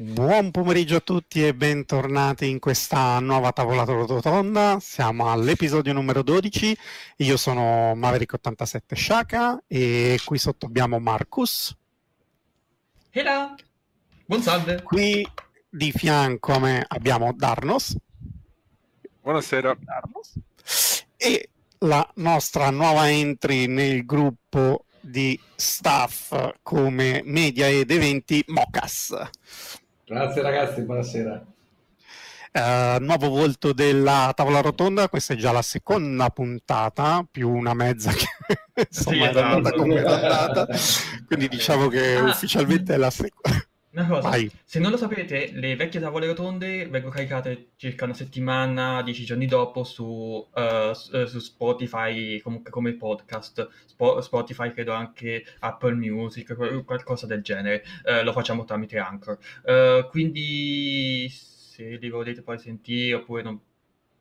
Buon pomeriggio a tutti e bentornati in questa nuova tavolata rotonda. Siamo all'episodio numero 12. Io sono Maverick87 Shaka e qui sotto abbiamo Marcus. Hela! Buon salve! Qui di fianco a me abbiamo Darnos. Buonasera. Darnos. E la nostra nuova entry nel gruppo di staff come media ed eventi Mocas. Grazie ragazzi, buonasera. Uh, nuovo volto della tavola rotonda, questa è già la seconda puntata, più una mezza che insomma sì, è andata come è andata, quindi diciamo che ah, ufficialmente è la seconda. Una cosa, Vai. se non lo sapete, le vecchie tavole rotonde vengono caricate circa una settimana, dieci giorni dopo su, uh, su Spotify, comunque come podcast. Sp- Spotify, credo anche Apple Music, qualcosa del genere. Uh, lo facciamo tramite Anchor. Uh, quindi se li volete poi sentire, oppure non,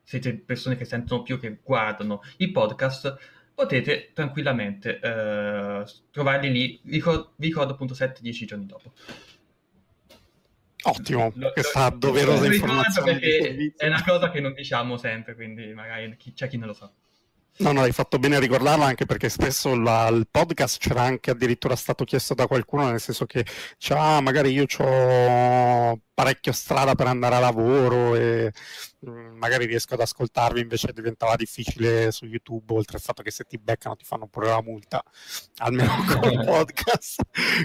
siete persone che sentono più, che guardano i podcast, potete tranquillamente trovarli lì. Vi ricordo, ricordo appunto 7-10 giorni dopo. Ottimo, lo, questa lo, doverosa lo informazione. Perché è una cosa che non diciamo sempre, quindi magari chi, c'è chi non lo sa. No, no, hai fatto bene a ricordarlo anche perché spesso la, il podcast c'era anche addirittura stato chiesto da qualcuno, nel senso che cioè, ah, magari io ho parecchio strada per andare a lavoro e mh, mm, magari riesco ad ascoltarvi, invece diventava difficile su YouTube, oltre al fatto che se ti beccano ti fanno pure la multa, almeno con il podcast.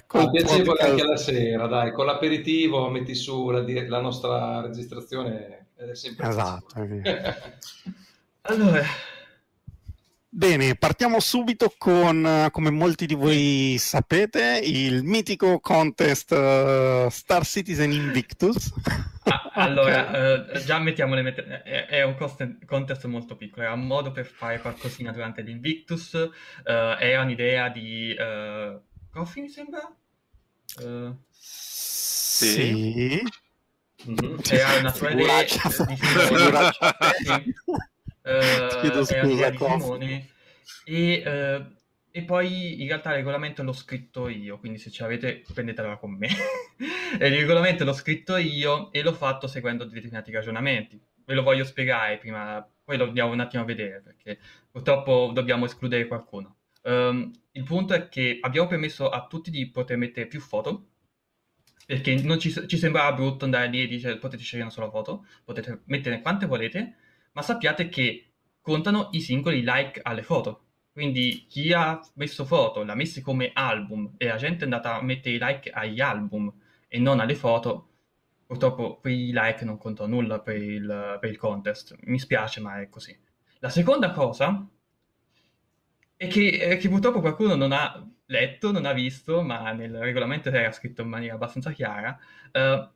Con piacevole podcast. anche la sera, dai, con l'aperitivo metti su la, la nostra registrazione ed è sempre Esatto. allora Bene, partiamo subito con, come molti di voi sapete, il mitico contest uh, Star Citizen Invictus. Ah, allora, okay. uh, già mettiamo le met- è, è, un contest molto piccolo, era un modo per fare qualcosina durante l'Invictus, uh, era un'idea di uh, Coffee mi sembra? sì. sì. Mm-hmm. Era una sua idea di Uh, Chiedo scusa, di Simone, e, uh, e, poi in realtà il regolamento l'ho scritto io, quindi se ce l'avete prendetela con me. il regolamento l'ho scritto io e l'ho fatto seguendo determinati ragionamenti. Ve lo voglio spiegare prima, poi lo andiamo un attimo a vedere perché purtroppo dobbiamo escludere qualcuno. Um, il punto è che abbiamo permesso a tutti di poter mettere più foto perché non ci, ci sembrava brutto andare lì e dire potete scegliere una sola foto, potete mettere quante volete ma sappiate che contano i singoli like alle foto. Quindi chi ha messo foto, l'ha messa come album e la gente è andata a mettere i like agli album e non alle foto, purtroppo quei like non contano nulla per il, per il contest. Mi spiace, ma è così. La seconda cosa è che, che, purtroppo qualcuno non ha letto, non ha visto, ma nel regolamento era scritto in maniera abbastanza chiara, uh,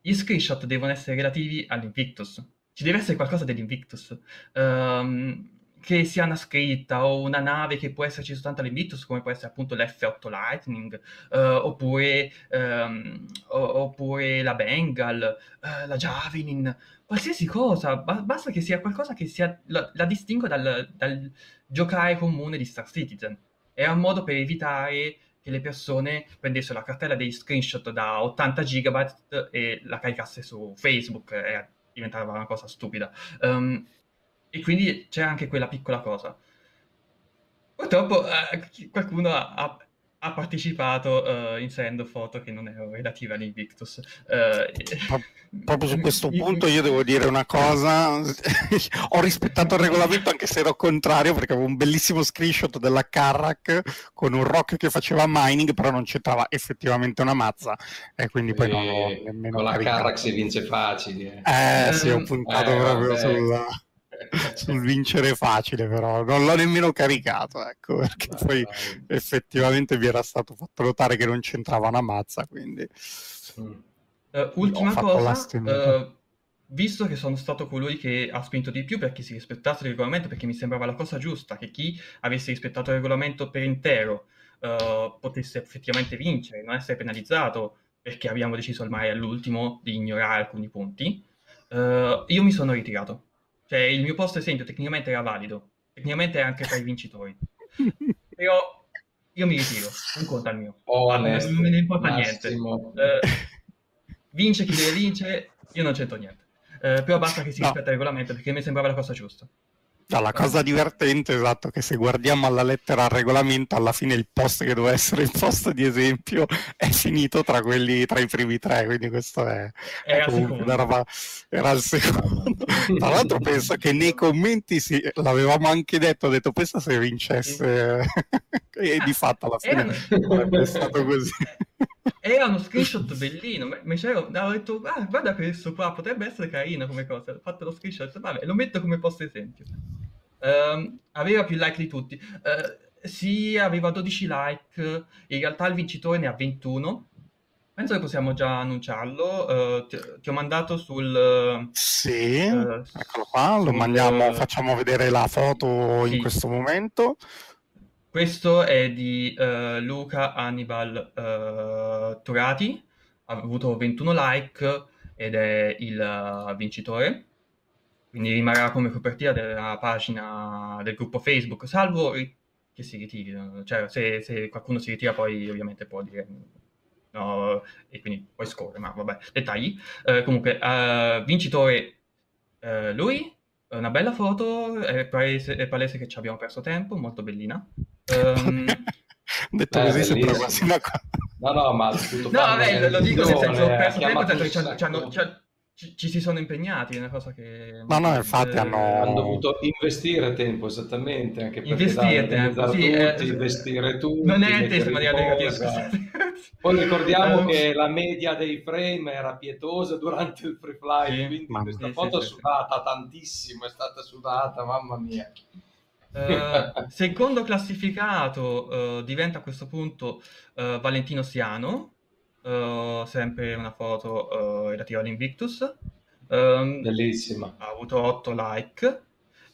gli screenshot devono essere relativi all'Invictus ci deve essere qualcosa dell'Invictus. Um, che sia una scritta o una nave che può esserci soltanto all'Invictus, come può essere appunto l'F8 Lightning, uh, oppure, um, oppure, la Bengal, uh, la Javelin, qualsiasi cosa, ba- basta che sia qualcosa che sia, la, la distingue dal, dal, giocare comune di Star Citizen. È un modo per evitare che le persone prendessero la cartella dei screenshot da 80 GB e la caricasse su Facebook. È diventava una cosa stupida. Um, e quindi c'è anche quella piccola cosa. Purtroppo eh, qualcuno ha, ha partecipato uh, inserendo foto che non erano relative all'Invictus. Uh, proprio su questo punto io devo dire una cosa, ho rispettato il regolamento anche se ero contrario perché avevo un bellissimo screenshot della Carrack con un rock che faceva mining però non c'entrava effettivamente una mazza e quindi poi e non ho nemmeno Con la Carrack si vince facile. Eh, eh sì, ho puntato eh, proprio vabbè. sulla sul vincere facile, però non l'ho nemmeno caricato, ecco, perché dai, poi dai. effettivamente vi era stato fatto notare che non c'entrava una mazza, quindi... Mm. Uh, ultima cosa, uh, visto che sono stato colui che ha spinto di più perché si rispettasse il regolamento, perché mi sembrava la cosa giusta, che chi avesse rispettato il regolamento per intero uh, potesse effettivamente vincere, non essere penalizzato, perché abbiamo deciso ormai all'ultimo di ignorare alcuni punti, io mi sono ritirato cioè, il mio posto esempio tecnicamente era valido, tecnicamente è anche tra i vincitori. Però io mi ritiro, non conta il mio. Oh, non, me ne importa niente. Uh, vince chi deve vincere, io non c'entro niente. Eh, però basta che si no. rispetta il regolamento perché mi sembrava la cosa giusta. No, la cosa divertente, esatto, che se guardiamo alla lettera al regolamento, alla fine il post che doveva essere il post di esempio è finito tra quelli, tra i primi tre, quindi questo è, è comunque una roba, era il secondo. Tra l'altro penso che nei commenti si, l'avevamo anche detto, ho detto questa se vincesse e di fatto alla fine era... è stato così. Era uno screenshot bellino, mi avevo detto ah, guarda questo qua, potrebbe essere carino come cosa, ho fatto lo screenshot, vabbè, lo metto come post esempio. Uh, aveva più like di tutti. Uh, sì, aveva 12 like, in realtà il vincitore ne ha 21. Penso che possiamo già annunciarlo. Uh, ti, ti, ho mandato sul... Sì, eccolo qua, lo mandiamo, facciamo vedere la foto sì. in questo momento. Questo è di Luca Hannibal Turati, ha avuto 21 like ed è il vincitore quindi rimarrà come copertina della pagina del gruppo Facebook, salvo che si ritirino, cioè se, se qualcuno si ritira poi ovviamente può dire no, e quindi poi scorre, ma vabbè, dettagli. Eh, comunque, uh, vincitore uh, lui, una bella foto, è palese, è palese, che ci abbiamo perso tempo, molto bellina. Um, detto eh, così sembra quasi una cosa. No, no, ma no, vabbè, lo dico nel senso, ho perso tempo, nel senso che ci hanno, ci si sono impegnati, è una cosa che... No, no, infatti hanno... hanno dovuto investire tempo, esattamente, anche perché investire tempo, sì, tutti, eh, investire tu. Non è intesa in maniera negativa, Poi ricordiamo che la media dei frame era pietosa durante il free flight, sì, quindi questa sì, foto sì, è sudata tantissimo, è stata sudata, mamma mia. Uh, secondo classificato uh, diventa a questo punto uh, Valentino Siano uh, sempre una foto uh, relativa all'Invictus. Um, Bellissima. Ha avuto 8 like.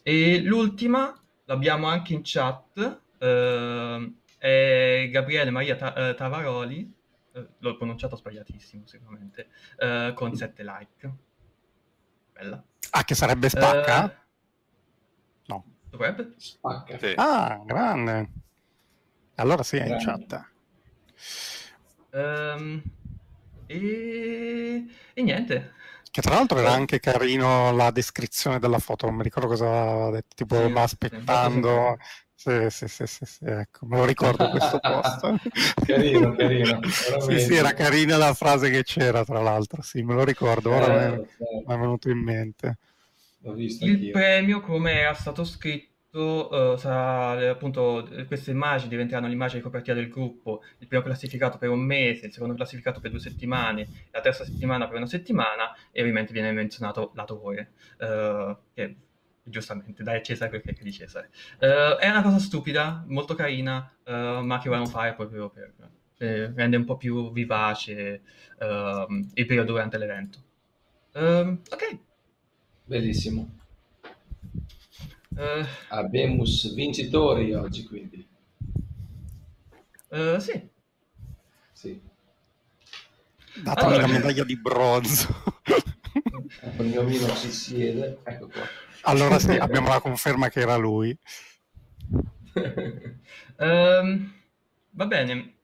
E l'ultima, l'abbiamo anche in chat, uh, è Gabriele Maria Ta- Tavaroli, l'ho pronunciato sbagliatissimo sicuramente, con 7 like. Bella. Ah, che sarebbe spacca? Dovrebbe? Spacca. Sì. Ah, grande. Allora sì, è in chat. Um, e... e niente. Che tra l'altro era anche carino la descrizione della foto, non mi ricordo cosa aveva detto, tipo sì, va aspettando. Sì, sì, sì, sì, sì, ecco, me lo ricordo questo posto. carino, carino. Sì, sì, era carina la frase che c'era, tra l'altro, sì, me lo ricordo, ora eh, mi è venuto in mente. Il premio, come era stato scritto, uh, sarà appunto queste immagini diventeranno l'immagine di copertina del gruppo, il primo classificato per un mese, il secondo classificato per due settimane, la terza settimana per una settimana e ovviamente viene menzionato l'autore, uh, che giustamente dai Cesare quel che è di Cesare. Uh, è una cosa stupida, molto carina, ma che vogliono fare proprio per, per rendere un po' più vivace il periodo durante l'evento. ok. Bellissimo. Uh, Abbiamo vincitori oggi, quindi. Uh, sì. Sì. Datemi allora... la medaglia di bronzo. il mio vino si siede. Ecco qua. Allora sì, abbiamo la conferma che era lui. um, va bene.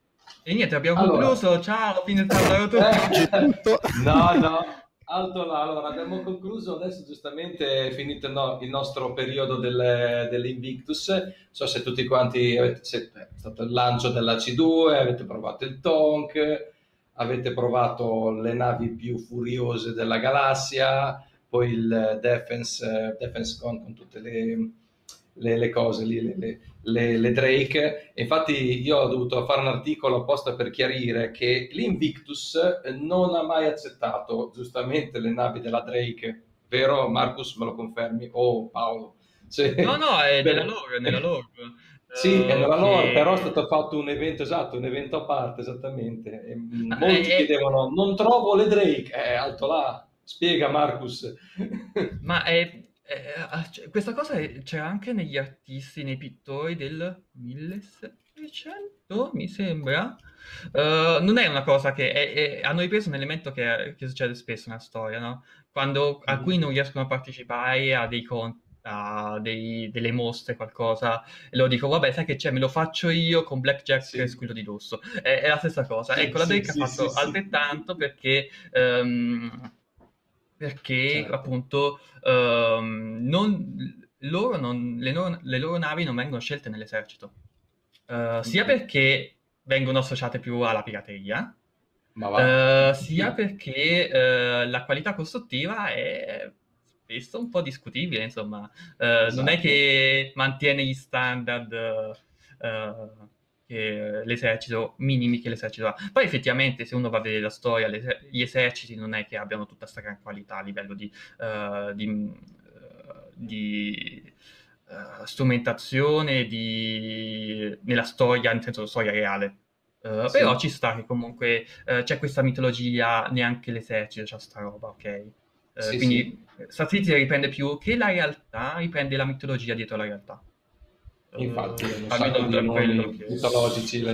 E niente, abbiamo allora... concluso. Ciao, fine tutto. no, no. Alto là, allora abbiamo concluso, adesso giustamente è finito no, il nostro periodo delle, dell'Invictus, so se tutti quanti, avete, se, è stato il lancio della C2, avete provato il Tonk, avete provato le navi più furiose della galassia, poi il Defense, Defense Con con tutte le, le, le cose lì, le, le, le, Drake. Infatti, io ho dovuto fare un articolo apposta per chiarire che l'Invictus non ha mai accettato giustamente le navi della Drake, vero Marcus? Me lo confermi? Oh, Paolo. Cioè, no, no, è nella lore, nella lore. Sì, è nella lore, che... però è stato fatto un evento esatto, un evento a parte esattamente. E molti eh, chiedevano: Non trovo le Drake, è alto là. Spiega Marcus. Ma è eh, ah, questa cosa c'era anche negli artisti, nei pittori del 1700, mi sembra. Uh, non è una cosa che è, è, hanno ripreso un elemento che, che, succede spesso nella storia, no? Quando mm. alcuni non riescono a partecipare a dei, con, uh, dei, delle mostre, qualcosa, e lo dico, vabbè, sai che c'è, me lo faccio io con Blackjack sì. e Squillo di Lusso. È, è, la stessa cosa. Ecco, la Drake sì, ha fatto altrettanto perché... Um, perché certo. appunto um, non, loro non, le, loro, le, loro, navi non vengono scelte nell'esercito, uh, sia perché vengono associate più alla pirateria, uh, sia perché uh, la qualità costruttiva è spesso un po' discutibile, insomma, esatto. non è esatto. che mantiene gli standard che l'esercito minimi che l'esercito ha. Poi effettivamente se uno va a vedere la storia, gli eserciti non è che abbiano tutta questa gran qualità a livello di, uh, di, uh, di uh, strumentazione di... nella storia, nel senso storia reale. Sì. Però ci sta che comunque c'è questa mitologia, neanche l'esercito c'ha sta roba, ok? Sì, quindi sì. Citizen riprende più che la realtà, riprende la mitologia dietro la realtà. Infatti, di nomi che... mitologici.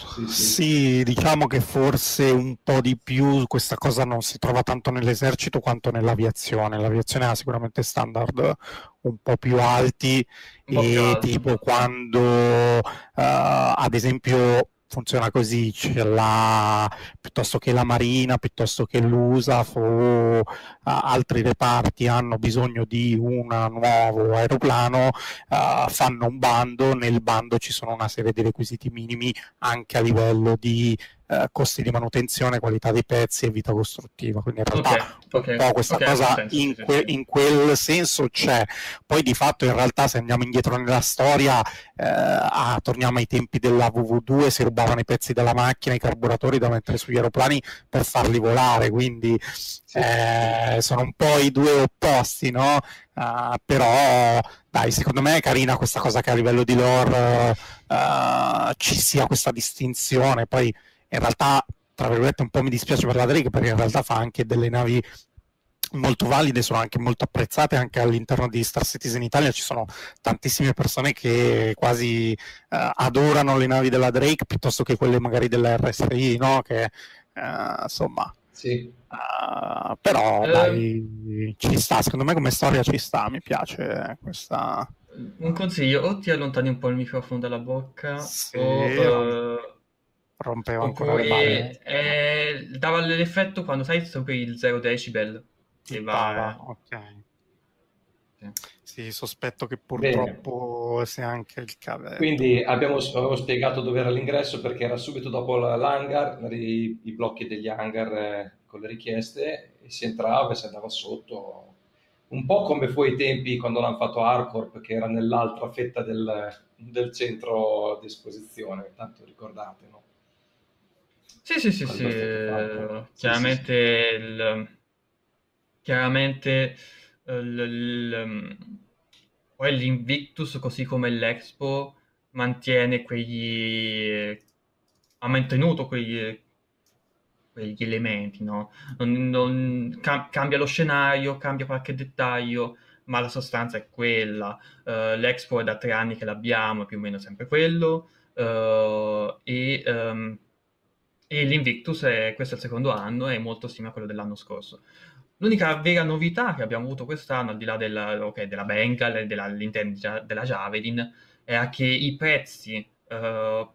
Sì, sì. sì, diciamo che forse un po' di più questa cosa non si trova tanto nell'esercito quanto nell'aviazione. L'aviazione ha sicuramente standard un po' più alti po e più tipo quando uh, ad esempio funziona così, c'è la, piuttosto che la Marina, piuttosto che l'USAF o altri reparti hanno bisogno di un nuovo aeroplano, uh, fanno un bando, nel bando ci sono una serie di requisiti minimi anche a livello di eh, costi di manutenzione, qualità dei pezzi e vita costruttiva. Quindi in realtà okay, okay, questa okay, cosa senso, in, que- in, quel senso c'è. Poi di fatto in realtà se andiamo indietro nella storia, eh, ah, torniamo ai tempi della VV2, si rubavano i pezzi della macchina, i carburatori da mettere sugli aeroplani per farli volare, quindi eh, sono un po' i due opposti, no? Uh, però dai, secondo me è carina questa cosa che a livello di lore uh, ci sia questa distinzione. Poi in realtà, tra virgolette, un po' mi dispiace per la Drake perché in realtà fa anche delle navi molto valide, sono anche molto apprezzate anche all'interno di Star Citizen Italia ci sono tantissime persone che quasi uh, adorano le navi della Drake piuttosto che quelle magari della RSI, no? Che uh, insomma sì. Uh, però um, dai, ci sta, secondo me come storia ci sta, mi piace questa... Un consiglio, o ti allontani un po' il microfono dalla bocca sì, o... Uh, rompevo ancora le balle. Eh, dava l'effetto quando sai sopra il 0 decibel che va... ok. Sì. sì. sospetto che purtroppo Bene. sia anche il cavetto. Quindi abbiamo, avevo spiegato dove era l'ingresso perché era subito dopo l'hangar, i, i blocchi degli hangar eh, con le richieste e si entrava e si andava sotto. Un po' come fu ai tempi quando l'hanno fatto Arcorp, che era nell'altra fetta del, del centro di esposizione, tanto ricordate, no? Sì, sì, sì, sì. Chiaramente, sì, sì. Il, chiaramente il, il, poi l'Invictus, così come l'Expo, mantiene quegli... ha mantenuto quegli, quegli elementi, no? Non, non, cam- cambia lo scenario, cambia qualche dettaglio, ma la sostanza è quella. Uh, L'Expo è da tre anni che l'abbiamo, più o meno sempre quello, uh, e... Um, e l'Invictus, è, questo è il secondo anno, è molto simile a quello dell'anno scorso. L'unica vera novità che abbiamo avuto quest'anno, al di là della, okay, della Bengal della, della Javelin, è che i prezzi, uh,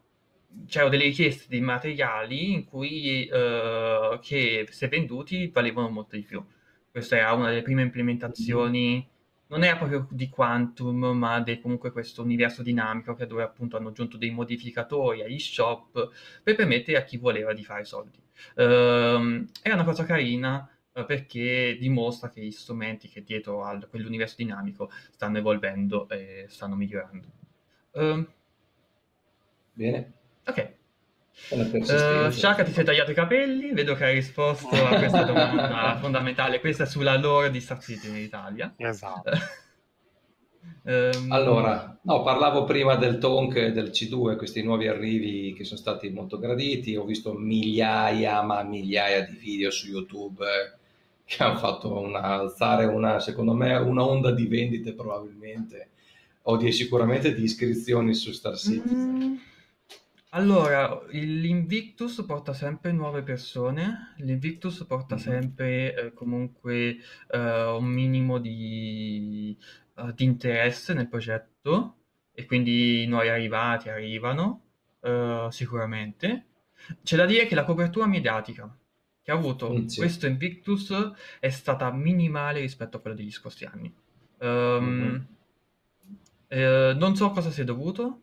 c'erano delle richieste di materiali in cui, uh, che se venduti valevano molto di più. Questa era una delle prime implementazioni non era proprio di Quantum, ma di comunque questo universo dinamico che dove appunto hanno aggiunto dei modificatori agli shop per permettere a chi voleva di fare soldi. Uh, è una cosa carina uh, perché dimostra che gli strumenti che dietro a quell'universo dinamico stanno evolvendo e stanno migliorando. Uh, Bene. Ok. Uh, Shaka ti sei tagliato i capelli, vedo che hai risposto a questa domanda fondamentale, questa è sulla lore di Star City in Italia. Esatto. um... Allora, no, parlavo prima del Tonk e del C2, questi nuovi arrivi che sono stati molto graditi, ho visto migliaia, ma migliaia di video su YouTube che hanno fatto una, alzare una, secondo me, una onda di vendite probabilmente, o di, sicuramente di iscrizioni su Star City. Mm Allora, l'Invictus porta sempre nuove persone, l'Invictus porta Mhm. sempre eh, comunque eh, un minimo di, eh, di interesse nel progetto e quindi i nuovi arrivati arrivano eh, sicuramente. C'è da dire che la copertura mediatica che ha avuto Mm, sì. questo Invictus è stata minimale rispetto a quella degli scorsi anni. Ehm, Mhm. eh, non so cosa sia dovuto,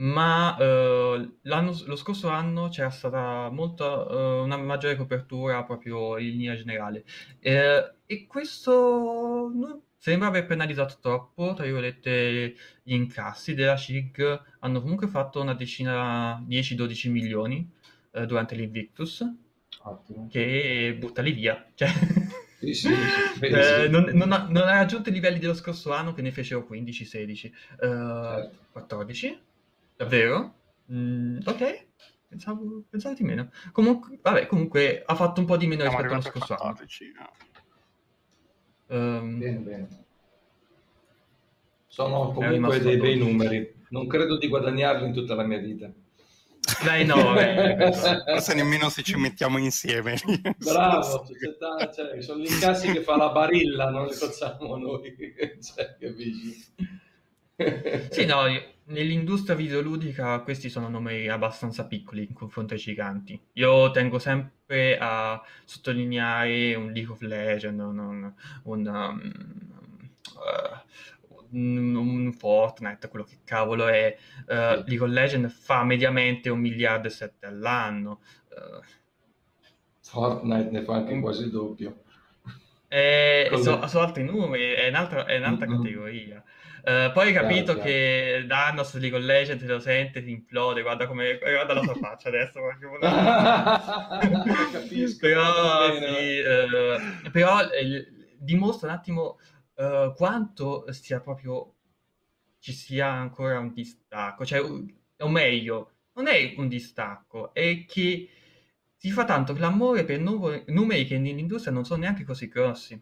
ma eh, lo scorso anno c'era stata molta, eh, una maggiore copertura proprio in linea generale. Eh, e questo non sembra aver penalizzato troppo, tra virgolette, gli incassi della CIG. Hanno comunque fatto una decina, 10-12 milioni eh, durante l'Invictus, Ottimo. che buttali via. Cioè... Sì, sì, sì, Eh, non, non ha, non ha raggiunto i livelli dello scorso anno che ne fecero 15-16. Eh, Certo. 14? Davvero? Mm, ok, pensavo, pensavo di meno. Comunque, vabbè, comunque ha fatto un po' di meno Siamo rispetto allo arrivati a scorso anno. 14. no? Ehm, Bene, bene. Sono comunque dei bei 12. numeri. Non credo di guadagnarli in tutta la mia vita. dai, no, vabbè, Forse nemmeno se ci mettiamo insieme. Bravo, società, cioè, sono gli incassi che fa la barilla, non li facciamo noi. Cioè, capisci? Sì, no, nell'industria videoludica questi sono numeri abbastanza piccoli in confronto ai giganti. Io tengo sempre a sottolineare un League of Legends, un, un, un, um, uh, un- Fortnite, quello che cavolo è. Uh, League of Legends fa mediamente un miliardo e sette all'anno. Uh, Fortnite ne fa anche quasi il doppio. e Con so, altri numeri, è un'altra, è un'altra Mhm. categoria. Eh, poi hai capito Chiaro, che Danos League of Legends lo sente, ti implode, guarda come guarda la sua faccia adesso. Capisco, però, sì, eh, però eh, dimostra un attimo eh, quanto sia proprio ci sia ancora un distacco, cioè, o meglio, non è un distacco, è che si fa tanto clamore per numeri che nell'industria non sono neanche così grossi.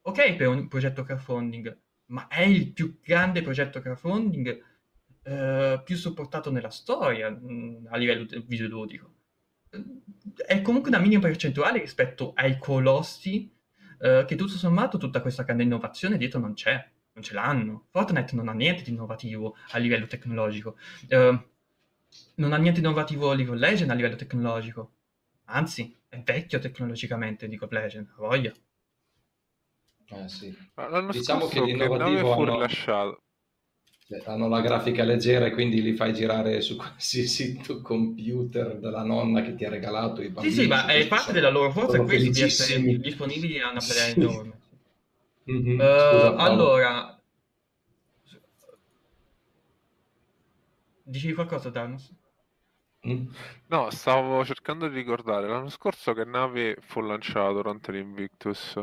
Ok per un progetto crowdfunding, ma è il più grande progetto crowdfunding eh, più supportato nella storia mh, a livello de- videoludico. È comunque una minima percentuale rispetto ai colossi eh, che tutto sommato tutta questa grande innovazione dietro non c'è, non ce l'hanno. Fortnite non ha niente di innovativo a livello tecnologico. Eh, non ha niente di innovativo League of Legends a livello tecnologico. Anzi, è vecchio tecnologicamente League of Legends, ha voglia. Eh, sì. Ma L'anno Diciamo scorso che che, l'innovativo fu hanno- rilasciato? Cioè, hanno la grafica leggera e quindi li fai girare su qualsiasi tuo computer della nonna che ti ha regalato i Sì, bambini. sì, ma su è parte della loro forza questo di essere disponibili a una platea Sì. enorme. Scusa, Paolo. allora, dicevi qualcosa, Danos? Mm? No, stavo cercando di ricordare. L'anno scorso che nave fu lanciato durante l'Invictus?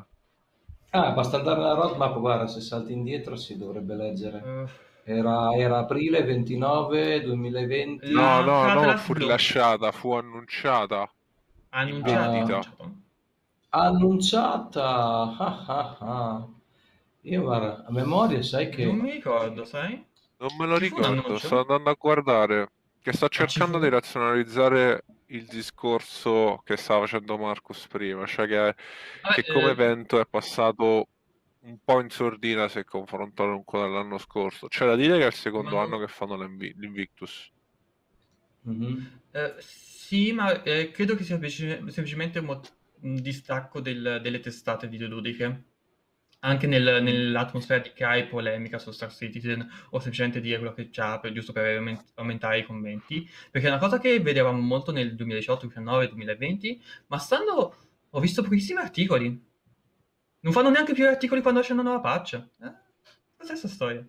Ah, basta andare nella roadmap, guarda, se salti indietro si dovrebbe leggere. Eh, Era, era aprile 29 2020. La No, no, Catalan non fu rilasciata, fu annunciata. vendita. annunciato. Annunciata. Ah, ah, ah. Io guarda, a memoria sai che... Non mi ricordo, sai? Non me lo Ci fu un ricordo, annuncio? sto andando a guardare. Che sto ci cercando di razionalizzare il discorso che stava facendo Marcus prima, cioè che, Vabbè, che come eh, evento è passato un po' in sordina se confrontato con quello dell'anno scorso. C'è da dire che è il secondo Ma- anno che fanno l'Invi- l'Invictus. Mhm. eh, sì, ma eh, credo che sia semplice- semplicemente un, mo- un distacco del- delle testate videoludiche. Anche nel- nell'atmosfera di creare polemica su Star Citizen o semplicemente dire quello che c'ha per- giusto per aument- aumentare i commenti. Perché è una cosa che vedevamo molto nel 2018, 2019, 2020, ma stanno... ho visto pochissimi articoli. Non fanno neanche più articoli quando esce una nuova patch. Eh? Cos'è questa storia?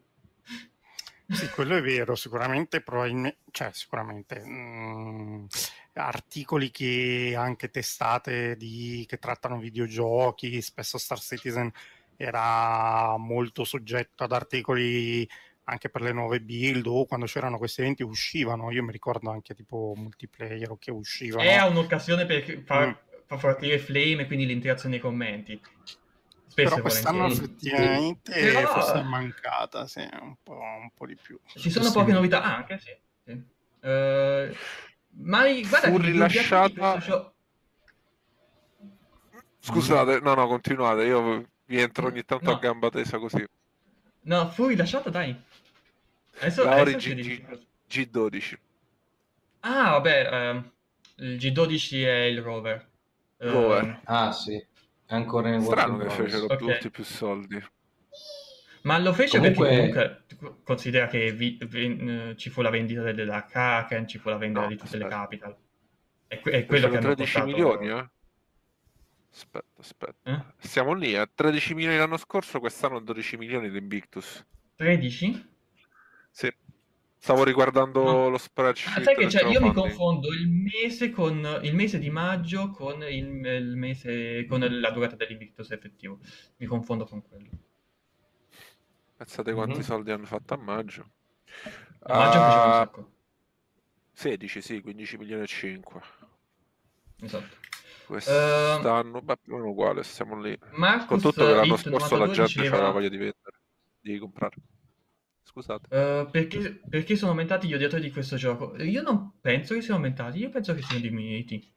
Sì, quello è vero, sicuramente, probabilmente, cioè sicuramente mm, articoli che anche testate di, che trattano videogiochi, spesso Star Citizen era molto soggetto ad articoli anche per le nuove build o quando c'erano questi eventi uscivano, io mi ricordo anche tipo multiplayer o che uscivano. È un'occasione per far, Mm. far partire flame e quindi l'interazione nei commenti. Spesso Però quest'anno effettivamente Però- forse è mancata, sì, un po', un po' di più. Ci sono Sì. poche novità anche, sì. sì. Eh, Ma guarda fu rilasciata... Show... Scusate, no, no, continuate, io vi entro ogni tanto no. a gamba tesa così. No, fu rilasciato, dai. Adesso, La adesso G- G- 12 Ah, vabbè, ehm, il G12 è il rover. Rover. Uh, ah, sì. Ancora in Strano che fecero okay. tutti più soldi. Ma lo fece comunque... perché comunque considera che vi, vi, ci fu la vendita della Kraken, ci fu la vendita no, di tutte aspetta. le capital. È, è quello che hanno 13 portato... milioni, eh? Aspetta, aspetta. Eh? Siamo lì, a 13 milioni l'anno scorso, quest'anno 12 milioni di Invictus. 13? Sì. Stavo riguardando no. lo spreadsheet. Ah, sai che cioè, io mi confondo il mese, con, il mese di maggio con, il, il mese, con la durata dell'Invictus effettivo. Mi confondo con quello. Pensate quanti mm-hmm. soldi hanno fatto a maggio. A maggio uh, sacco. 16, sì, 15 milioni e 5. Esatto. Quest'anno, uh, beh, più o meno uguale, siamo lì. Marcus Con tutto che l'anno scorso la gente diceva... aveva voglia di vendere, di comprare. Scusate. Uh, perché, perché, sono aumentati gli odiatori di questo gioco? Io non penso che siano aumentati, io penso che siano diminuiti.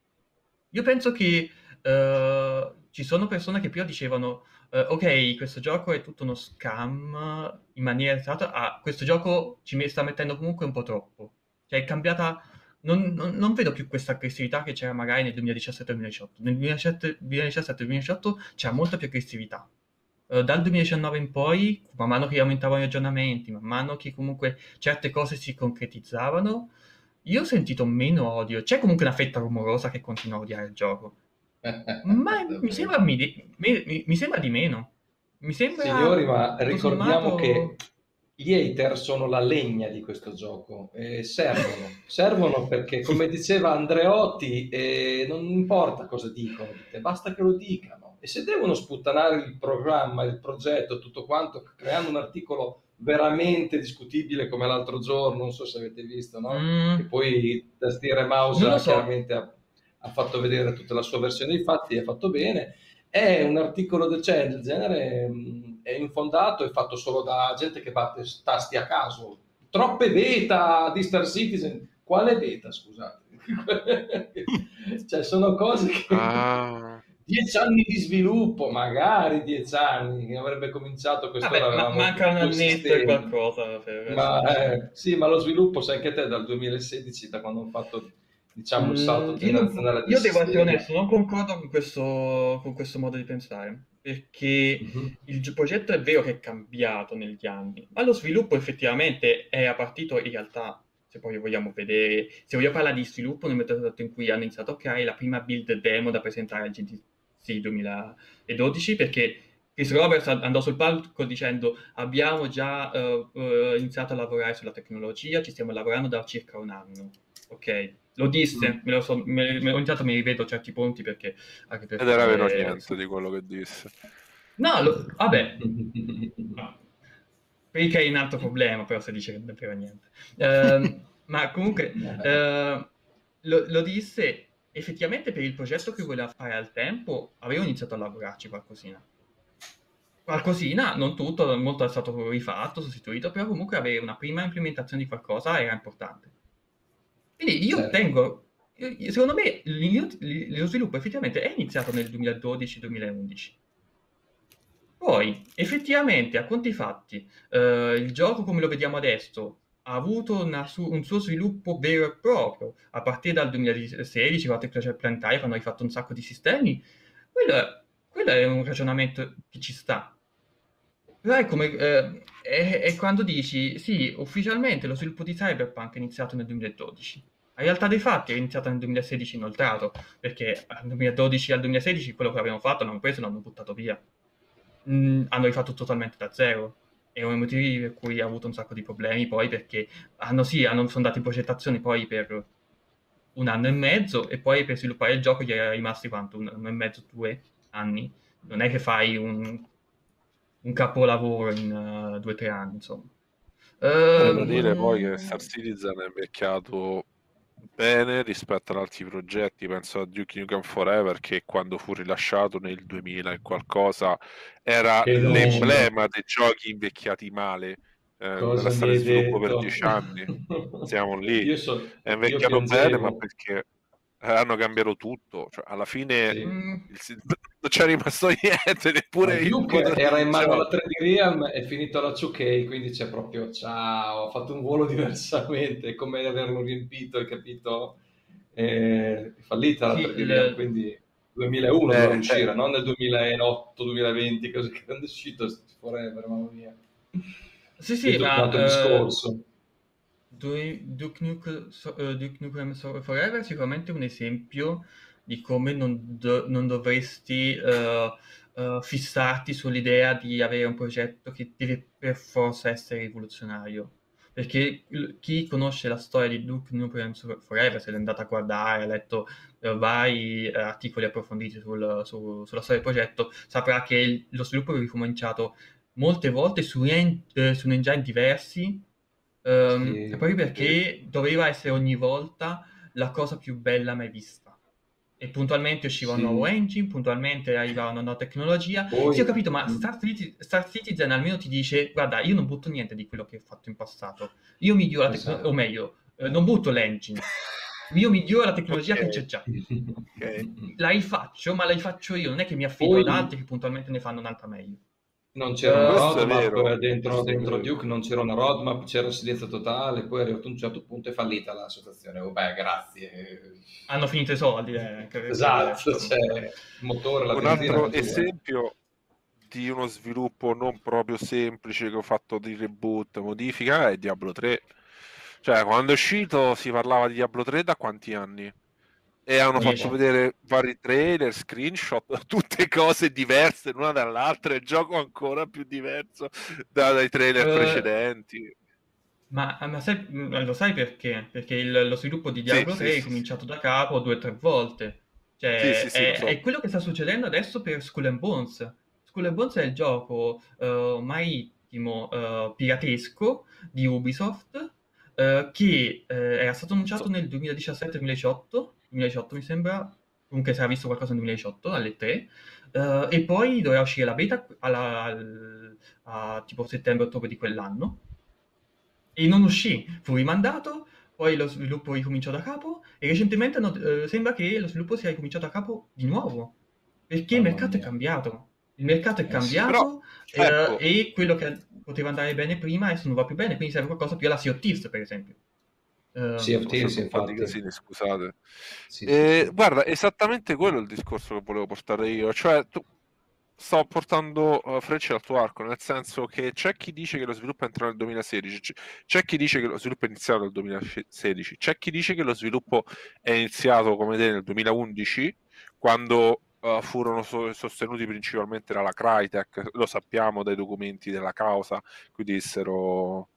Io penso che uh, ci sono persone che prima dicevano uh, ok, questo gioco è tutto uno scam in maniera esatta, ah, questo gioco ci sta mettendo comunque un po' troppo. Cioè è cambiata, non, non, non vedo più questa aggressività che c'era magari nel 2017-2018. Nel 2017-2018 c'era molta più aggressività. Uh, dal 2019 in poi, man mano che aumentavano gli aggiornamenti, man mano che comunque certe cose si concretizzavano, io ho sentito meno odio. C'è comunque una fetta rumorosa che continua a odiare il gioco. Ma mi sembra, mi, mi, mi sembra, di meno. Sembra, Signori, ma ricordiamo sommato... che gli hater sono la legna di questo gioco e servono, servono perché come diceva Andreotti eh, non importa cosa dicono, basta che lo dicano e se devono sputtanare il programma, il progetto, tutto quanto creando un articolo veramente discutibile come l'altro giorno, non so se avete visto, no? Mm. E poi tastiera e mouse so. chiaramente ha ha fatto vedere tutta la sua versione dei fatti, è fatto bene. È un articolo del, cioè, del genere, mm, è infondato, è fatto solo da gente che batte tasti a caso. Troppe beta di Star Citizen. Quale beta, scusate? cioè, sono cose che... Ah dieci anni di sviluppo, magari dieci anni, che avrebbe cominciato questo. Vabbè, ma manca un annetto e qualcosa. Per... Ma, eh, sì, ma lo sviluppo, sai anche te, dal 2016, da quando hanno fatto diciamo, il salto mm, generazionale. Io, io devo essere onesto, non concordo con questo, con questo modo di pensare, perché mm-hmm. il progetto è vero che è cambiato negli anni, ma lo sviluppo effettivamente è partito in realtà, se poi vogliamo vedere, se vogliamo parlare di sviluppo nel metodo in cui hanno iniziato a creare la prima build demo da presentare al GTC 2012, perché Chris Roberts andò sul palco dicendo abbiamo già uh, uh, iniziato a lavorare sulla tecnologia, ci stiamo lavorando da circa un anno. Ok, lo disse, mm. me lo so, me, me, ogni tanto mi rivedo certi punti perché... Anche perché Ed era vero niente di quello che disse. No, lo, vabbè. Perché è un altro problema, però se dice che non frega niente. Uh, ma comunque, uh, lo, lo, disse effettivamente per il progetto che voleva fare al tempo, avevo iniziato a lavorarci qualcosina. Qualcosina, non tutto, molto è stato rifatto, sostituito, però comunque avere una prima implementazione di qualcosa era importante. Quindi io certo. tengo, secondo me lo sviluppo effettivamente è iniziato nel 2012-2011. Poi, effettivamente, a conti fatti, eh, il gioco come lo vediamo adesso ha avuto su- un suo sviluppo vero e proprio a partire dal 2016 con la tecnologia planetaria, quando hai fatto un sacco di sistemi. Quello è, quello è un ragionamento che ci sta. Però è come eh, è, è, quando dici sì, ufficialmente lo sviluppo di Cyberpunk è iniziato nel 2012. In realtà dei fatti è iniziato nel 2016 inoltrato, perché dal 2012 al 2016 quello che avevano fatto l'hanno preso e l'hanno buttato via. Mm, hanno rifatto totalmente da zero. E uno dei motivi per cui ha avuto un sacco di problemi poi perché hanno sì, hanno, sono andati in progettazione poi per un anno e mezzo e poi per sviluppare il gioco gli è rimasti quanto? Un anno e mezzo, due anni. Non è che fai un, un capolavoro in uh, due o tre anni, insomma. Devo uh, dire poi che Star Citizen è invecchiato bene rispetto ad altri progetti, penso a Duke Nukem Forever che quando fu rilasciato nel 2000 e qualcosa era l'emblema dei giochi invecchiati male eh, nella storia di sviluppo per dieci anni. Siamo lì. So, è invecchiato bene, ma perché hanno cambiato tutto. Cioè, alla fine sì. Il, non c'è rimasto niente, neppure io. Era in mano alla 3 di Realm, è finito alla 2K, quindi c'è proprio ciao, ho fatto un volo diversamente, è come averlo riempito, hai capito? È fallita la 3 di Realm, quindi 2001 eh, uscire, cioè... non nel 2008-2020, così che è uscito Forever, mamma mia. Sì, sì, ma... Uh, discorso. Duke, Nuke, uh, Duke Nukem Forever è sicuramente un esempio di come non, do, non dovresti uh, uh, fissarti sull'idea di avere un progetto che deve per forza essere rivoluzionario. Perché chi conosce la storia di Duke Nukem Forever, se l'è andata a guardare, ha letto vari articoli approfonditi sul, su, sulla storia del progetto, saprà che il, lo sviluppo è ricominciato molte volte su, en- eh, su engine diversi, um, sì, proprio perché sì. doveva essere ogni volta la cosa più bella mai vista. E puntualmente usciva sì. un nuovo engine, puntualmente arrivava una nuova tecnologia. Poi... Sì, ho capito, ma mm. Star, Citizen, Star Citizen almeno ti dice, guarda, io non butto niente di quello che ho fatto in passato. Io miglioro la tecnologia, esatto. o meglio, eh, non butto l'engine. Io miglioro la tecnologia okay. che c'è già. Okay. La rifaccio, ma la rifaccio io, non è che mi affido Poi... ad altri che puntualmente ne fanno un'altra meglio. Non c'era una roadmap dentro, dentro Duke, non c'era una roadmap, c'era silenzio totale, poi arrivato a un certo punto è fallita la situazione. Oh, beh, grazie. Hanno finito i soldi. Eh, esatto, cioè, il motore, la Un altro esempio di uno sviluppo non proprio semplice che ho fatto di reboot, modifica, è Diablo 3. Cioè, quando è uscito si parlava di Diablo 3 da quanti anni? E hanno fatto vedere vari trailer, screenshot, tutte cose diverse l'una dall'altra, il gioco ancora più diverso da, dai trailer uh, precedenti. Ma, ma sai, lo sai perché? Perché il, lo sviluppo di Diablo sì, 3 sì, è cominciato sì. da capo due o tre volte. Cioè, è, so. è, quello che sta succedendo adesso per Skull and Bones. Skull and Bones è il gioco uh, marittimo uh, piratesco di Ubisoft che era stato annunciato nel 2017-2018 2018 mi sembra, comunque si era visto qualcosa nel 2018 alle 3, uh, e poi doveva uscire la beta alla, al, a tipo settembre-ottobre di quell'anno, e non uscì, fu rimandato, poi lo sviluppo ricominciò da capo, e recentemente no, uh, sembra che lo sviluppo sia ricominciato da capo di nuovo, perché oh, il mercato mia. è cambiato. Il mercato è cambiato eh, però, ecco. e quello che poteva andare bene prima adesso non va più bene, quindi serve qualcosa più alla Sea per esempio. Uh, sì, Thieves, infatti. Casini, scusate. Sì, eh, sì, guarda, esattamente quello è il discorso che volevo portare io. Cioè, tu sto portando uh, frecce al tuo arco, nel senso che c'è chi dice che lo sviluppo è entrato nel 2016, c'è chi dice che lo sviluppo è iniziato nel 2016, c'è chi dice che lo sviluppo è iniziato come te nel 2011, quando uh, furono so- sostenuti principalmente dalla Crytek, lo sappiamo dai documenti della causa, qui dissero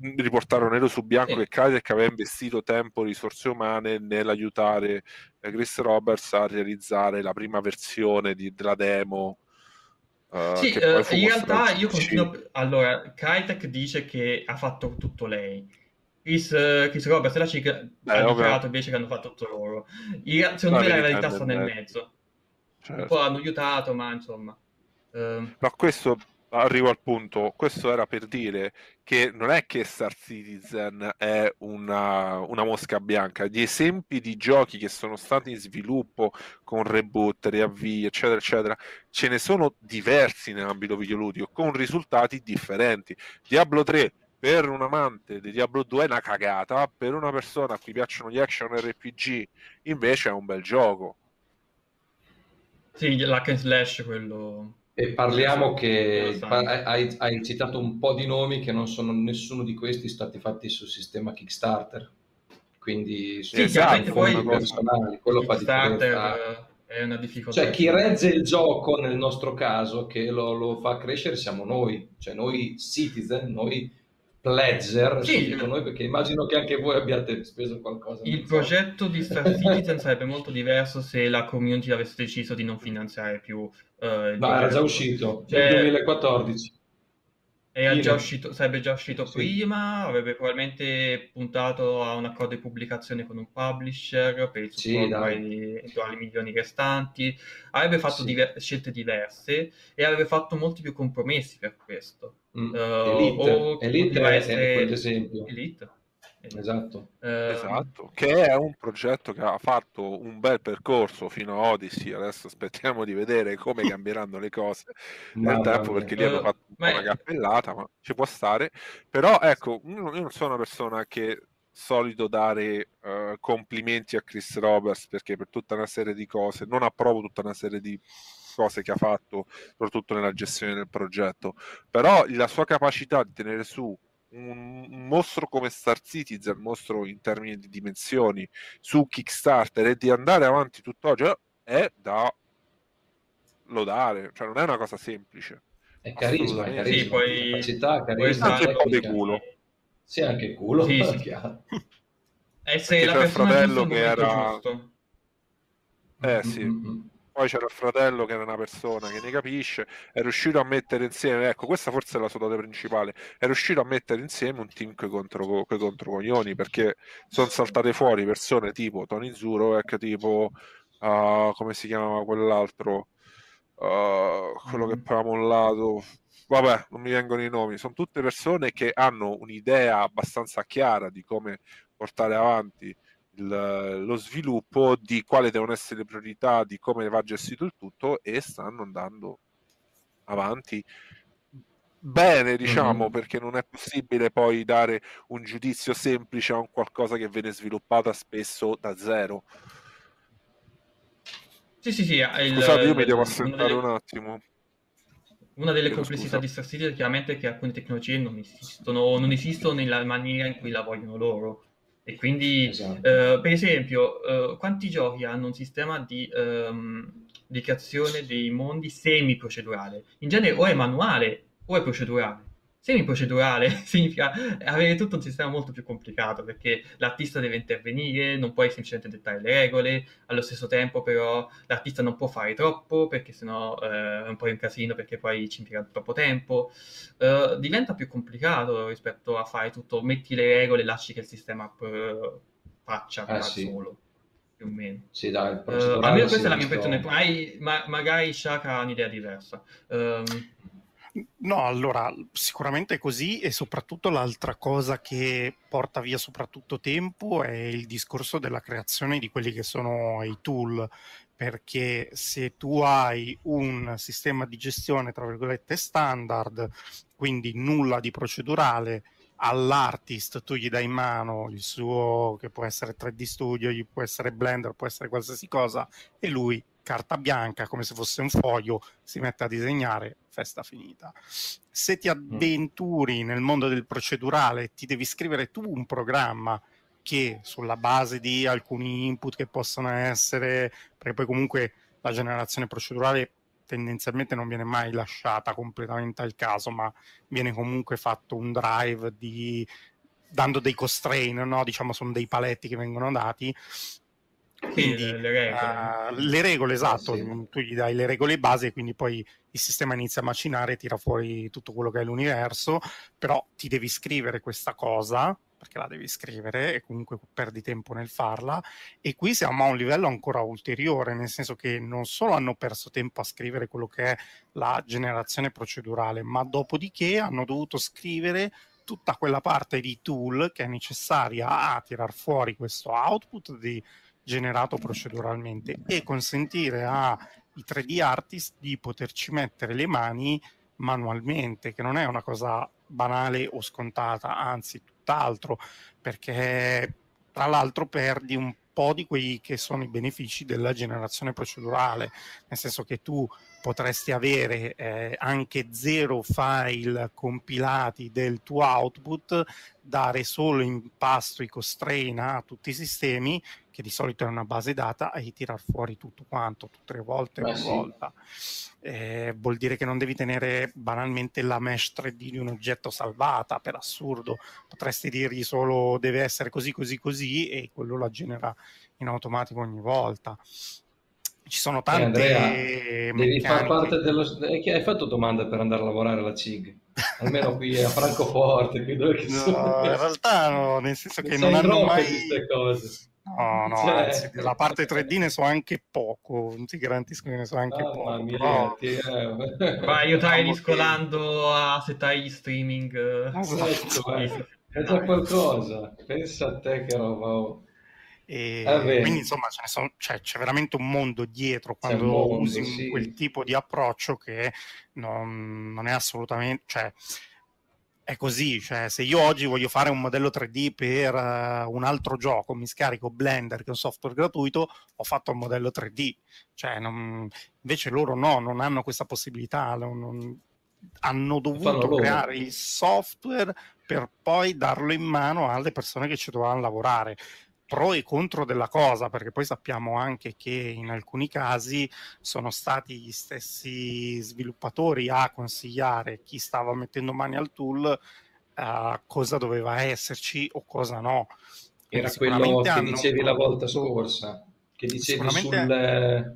riportarono nero su bianco sì. che Crytek aveva investito tempo e risorse umane nell'aiutare eh, Chris Roberts a realizzare la prima versione di, della demo. Uh, sì, uh, in realtà io continuo. Allora, Crytek dice che ha fatto tutto lei. Chris, Chris Roberts e la CIC hanno dichiarato invece che hanno fatto tutto loro. In, secondo me la verità sta nel mezzo. Certo. Un po' hanno aiutato, ma insomma. Uh... Ma questo arrivo al punto, questo era per dire che non è che Star Citizen è una, una, mosca bianca, gli esempi di giochi che sono stati in sviluppo con reboot, riavvii, eccetera, eccetera, ce ne sono diversi nell'ambito videoludico, con risultati differenti. Diablo 3 per un amante di Diablo 2 è una cagata, per una persona a cui piacciono gli action RPG invece è un bel gioco. Sì, l'hack and slash quello e parliamo che hai, hai, citato un po' di nomi che non sono nessuno di questi stati fatti sul sistema Kickstarter. Quindi sì, esatto, poi personali, quello fa differenza. È una difficoltà. Cioè, chi regge il gioco nel nostro caso, che lo, lo fa crescere, siamo noi, cioè noi citizen, noi Pledger, sì, dico noi perché immagino che anche voi abbiate speso qualcosa. Il progetto di Star Citizen sarebbe molto diverso se la community avesse deciso di non finanziare più. Uh, Ma era già uscito cioè, nel 2014. Era già uscito, sarebbe già uscito sì. prima, avrebbe probabilmente puntato a un accordo di pubblicazione con un publisher per il supporto sì, eventuali milioni restanti, avrebbe fatto sì. diver- scelte diverse e avrebbe fatto molti più compromessi per questo. Mm. Uh, Elite, Elite è, essere... è esempio. Elite. Esatto. Eh, esatto, che è un progetto che ha fatto un bel percorso fino a Odyssey. Adesso aspettiamo di vedere come cambieranno le cose nel tempo, perché lì hanno fatto un po' una cappellata, ma ci può stare. Però ecco, io non sono una persona che solito dare uh, complimenti a Chris Roberts perché per tutta una serie di cose non approvo tutta una serie di cose che ha fatto soprattutto nella gestione del progetto però la sua capacità di tenere su un, un mostro come Star Citizen, mostro in termini di dimensioni, su Kickstarter e di andare avanti tutt'oggi è da lodare, cioè non è una cosa semplice. È carisma, è carisma, sì, poi, capacità, carisma, anche un po' di culo. Sì, anche culo, sì, sì. chiaro. Essere la il fratello che era... Giusto. Eh sì. Mm-hmm poi c'era il fratello che era una persona che ne capisce, è riuscito a mettere insieme, ecco questa forse è la sua dote principale, è riuscito a mettere insieme un team coi contro, coi controcoglioni perché sono saltate fuori persone tipo Tony Zurek, tipo uh, come si chiamava quell'altro, uh, quello che mm. poi ha mollato, vabbè non mi vengono i nomi, sono tutte persone che hanno un'idea abbastanza chiara di come portare avanti il, lo sviluppo di quali devono essere le priorità, di come va gestito il tutto e stanno andando avanti bene, diciamo, mm-hmm. perché non è possibile poi dare un giudizio semplice a un qualcosa che viene sviluppata spesso da zero. Sì, sì, sì. Il, Scusate, io mi devo assentare delle... un attimo. Una delle Chiedo complessità scusa. di Star Citizen è chiaramente che alcune tecnologie non esistono, non esistono nella maniera in cui la vogliono loro. E quindi, esatto. eh, per esempio, eh, quanti giochi hanno un sistema di, um, di creazione dei mondi semi-procedurale? In genere o è manuale o è procedurale semi-procedurale significa avere tutto un sistema molto più complicato perché l'artista deve intervenire, non puoi semplicemente dettare le regole, allo stesso tempo però l'artista non può fare troppo perché sennò eh, è un po' un casino perché poi ci impiega troppo tempo. Uh, diventa più complicato rispetto a fare tutto, metti le regole e lasci che il sistema p- faccia eh, sì. solo più o meno. Sì, dai, uh, almeno questa è la mia impressione, ma- magari Shaka ha un'idea diversa. Um, No, allora sicuramente è così e soprattutto l'altra cosa che porta via soprattutto tempo è il discorso della creazione di quelli che sono i tool, perché se tu hai un sistema di gestione tra virgolette standard, quindi nulla di procedurale, all'artist tu gli dai in mano il suo che può essere 3D Studio, gli può essere Blender, può essere qualsiasi cosa e lui carta bianca come se fosse un foglio si mette a disegnare festa finita. Se ti mm. avventuri nel mondo del procedurale, ti devi scrivere tu un programma che sulla base di alcuni input che possono essere, perché poi comunque la generazione procedurale tendenzialmente non viene mai lasciata completamente al caso, ma viene comunque fatto un drive di dando dei constraint, no? diciamo sono dei paletti che vengono dati quindi le, regole. Uh, le regole, esatto, sì. tu gli dai le regole base e quindi poi il sistema inizia a macinare tira fuori tutto quello che è l'universo, però ti devi scrivere questa cosa, perché la devi scrivere e comunque perdi tempo nel farla e qui siamo a un livello ancora ulteriore, nel senso che non solo hanno perso tempo a scrivere quello che è la generazione procedurale, ma dopodiché hanno dovuto scrivere tutta quella parte di tool che è necessaria a tirar fuori questo output di generato proceduralmente e consentire ai 3D artist di poterci mettere le mani manualmente, che non è una cosa banale o scontata, anzi tutt'altro, perché tra l'altro perdi un po' di quei che sono i benefici della generazione procedurale, nel senso che tu potresti avere eh, anche zero file compilati del tuo output, dare solo in pasto i constraint a tutti i sistemi, che di solito è una base data, e tirar fuori tutto quanto, tutte le volte, Beh, ogni sì. volta. Eh, vuol dire che non devi tenere banalmente la mesh 3D di un oggetto salvata, per assurdo. Potresti dirgli solo deve essere così, così, così, e quello la genera in automatico ogni volta ci sono tante Andrea, devi far parte dello che hai fatto domanda per andare a lavorare alla CIG almeno qui a Francoforte qui dove no, in realtà no, nel senso che non hanno mai queste cose No, no, cioè... anzi, la parte 3D ne so anche poco, non ti garantisco che ne so anche oh, poco. Mia, però... ti, eh. Ma io stai riscolando a settare gli streaming. Esatto, eh. è già qualcosa, pensa a te che roba. E ah, quindi insomma sono, cioè, c'è veramente un mondo dietro quando mondo, usi sì. quel tipo di approccio che non, non è assolutamente cioè, è così, cioè se io oggi voglio fare un modello 3D per uh, un altro gioco, mi scarico Blender che è un software gratuito, ho fatto un modello 3D, cioè, non, invece loro no, non hanno questa possibilità, non, non, hanno dovuto creare il software per poi darlo in mano alle persone che ci dovevano lavorare pro e contro della cosa, perché poi sappiamo anche che in alcuni casi sono stati gli stessi sviluppatori a consigliare chi stava mettendo mani al tool uh, cosa doveva esserci o cosa no. Era quello che dicevi la volta scorsa, che dicevi sul...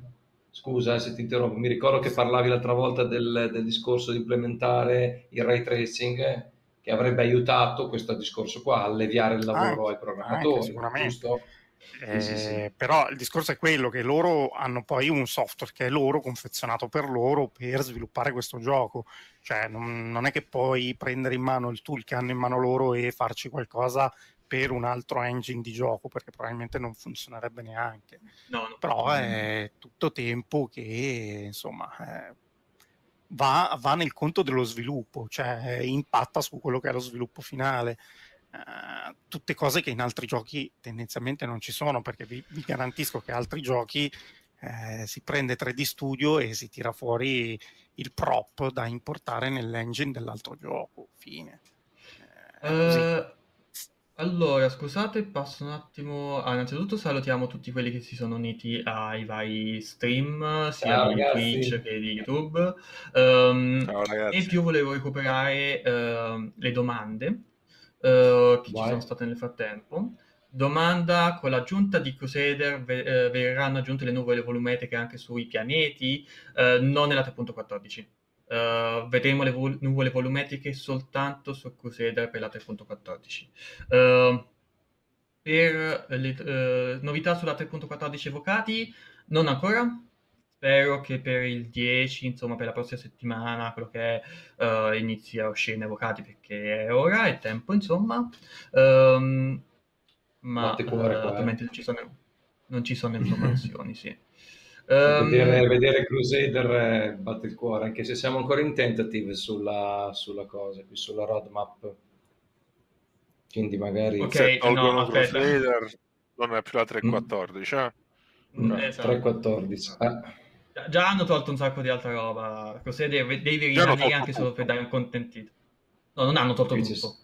Scusa se ti interrompo, mi ricordo che parlavi l'altra volta del, del discorso di implementare il ray tracing che avrebbe aiutato questo discorso qua, alleviare il lavoro anche, ai programmatori. Anche, sicuramente. Eh, sì, sì. Però il discorso è quello che loro hanno poi un software che è loro, confezionato per loro, per sviluppare questo gioco. Cioè, non, non, è che puoi prendere in mano il tool che hanno in mano loro e farci qualcosa per un altro engine di gioco, perché probabilmente non funzionerebbe neanche. No, no. Però è tutto tempo che, insomma, eh, va, va, nel conto dello sviluppo, cioè impatta su quello che è lo sviluppo finale. Uh, tutte cose che in altri giochi tendenzialmente non ci sono, perché vi, vi garantisco che altri giochi eh, si prende 3D Studio e si tira fuori il prop da importare nell'engine dell'altro gioco. Fine. Eh, uh, allora, scusate, passo un attimo. Ah, innanzitutto salutiamo tutti quelli che si sono uniti ai vari stream, sia Ciao, di ragazzi. Twitch che di YouTube. Um, Ciao, ragazzi. E più volevo recuperare uh, le domande uh, che Vai. ci sono state nel frattempo. Domanda: con l'aggiunta di Crusader ve- eh, verranno aggiunte le nuvole volumetriche anche sui pianeti? Uh, non nella 3.14. Uh, vedremo le vol- nuvole volumetriche soltanto su Crusader per la 3.14. Uh, per le uh, novità sulla 3.14 evocati, non ancora. Spero che per il 10, insomma, per la prossima settimana, quello che è, inizi a uscire evocati perché è ora, è tempo, insomma. Um, ma attualmente non ci, sono, non ci sono informazioni, sì. Um, vedere, vedere, Crusader batte il cuore, anche se siamo ancora in tentative sulla, sulla cosa, qui sulla roadmap. Quindi magari... Ok, se tolgono no, Crusader non è più la 314, mm. eh? No, esatto. 314. Eh. Già hanno tolto un sacco di altra roba. Crusader devi rimanere anche solo per dare un contentito. No, non hanno tolto tutto.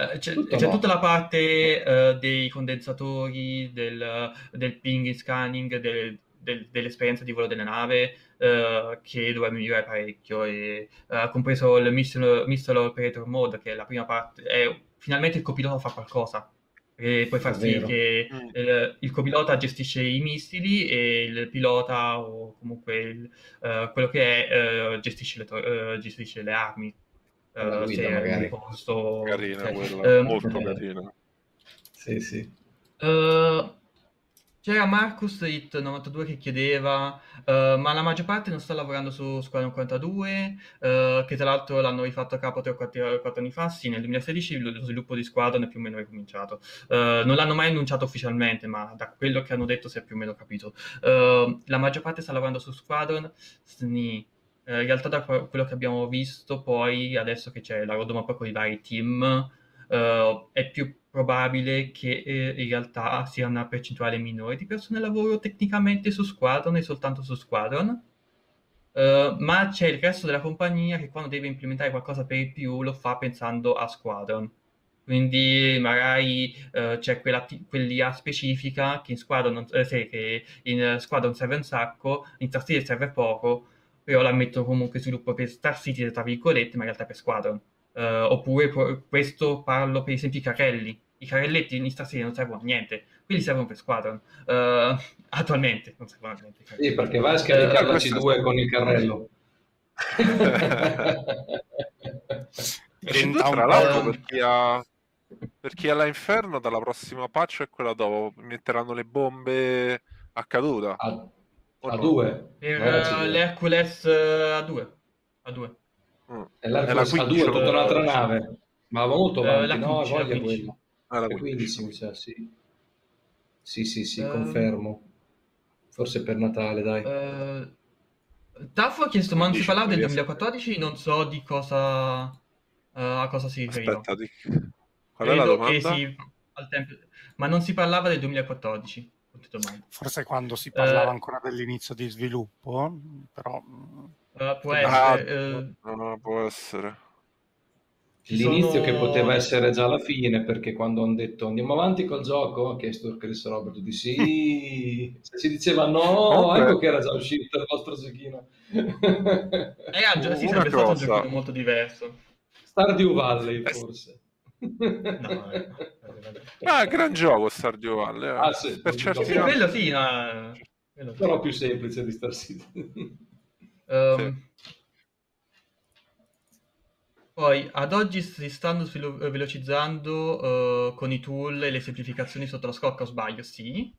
Eh, c'è, c'è tutta la parte uh, dei condensatori, del, del ping scanning, del, del, dell'esperienza di volo della nave uh, che dovrebbe migliorare parecchio, e, uh, compreso il missile, missile, Operator Mode, che è la prima parte, è finalmente il copilota fa qualcosa. E puoi far sì che il, il, copilota gestisce i missili e il pilota o comunque il, quello che è gestisce le, gestisce le armi uh, guida, se magari. posto carina cioè, quella, uh, molto eh, carina. Sì sì. Uh, c'era Marcus It 92 che chiedeva uh, ma la maggior parte non sta lavorando su Squadron 42 uh, che tra l'altro l'hanno rifatto a capo 3 o 4, 4 anni fa. Sì nel 2016 lo sviluppo di Squadron è più o meno ricominciato. Uh, non l'hanno mai annunciato ufficialmente ma da quello che hanno detto si è più o meno capito. La maggior parte sta lavorando su Squadron. Sni eh, in realtà da quello che abbiamo visto poi, adesso che c'è la roadmap con i vari team, eh, è più probabile che eh, in realtà sia una percentuale minore di persone lavoro tecnicamente su Squadron e soltanto su Squadron. Uh, ma c'è il resto della compagnia che quando deve implementare qualcosa per il più lo fa pensando a Squadron. Quindi magari uh, c'è quella, quell'IA specifica che in Squadron, eh, sì, che in Squadron serve un sacco, in City serve poco, però la metto comunque sviluppo per Star City, tra virgolette, ma in realtà per Squadron. Uh, oppure questo parlo per esempio i carrelli. I carrelletti in Star City non servono a niente, quindi servono per Squadron. Uh, attualmente, non servono attualmente. Sì, perché vai a scaricare uh, la C2 con il carrello. e tra l'altro per chi, ha, per chi ha la Inferno dalla prossima patch e quella dopo metteranno le bombe a caduta. A, a no? due. Per uh, l'Hercules a due. A due. Mm. E l'Hercules a due, tutta un'altra nave. Ma va molto avanti, uh, no? 15, voglia quella. Ah, la 15, mi sa, sì. Sì, sì, sì, uh, confermo. Forse per Natale, dai. Uh, Taffo ha chiesto, ma non si parlava del 2014? Non so di cosa, uh, a cosa si riferiva. Aspetta, di... qual è la domanda? Sì, tempo... Ma non si parlava del 2014? Forse quando si parlava uh, ancora dell'inizio di sviluppo, però... Uh, può essere. Ah, no, può essere l'inizio sono... che poteva essere già la fine, perché quando hanno detto andiamo avanti col gioco, ha chiesto Chris Robert di sì, se si diceva no, okay. ecco che era già uscito il vostro giochino. Eh, già, sì, sarebbe stato un giochino molto diverso. Stardew Valley, forse. No, eh. ah, gran gioco Stardew Valley. Eh. Ah, sì, per certi sì, quello sì, no. quello però più semplice di Star Citizen. Um, sì. Poi ad oggi si stanno svelo- velocizzando uh, con i tool e le semplificazioni sotto la scocca, o sbaglio? Sì.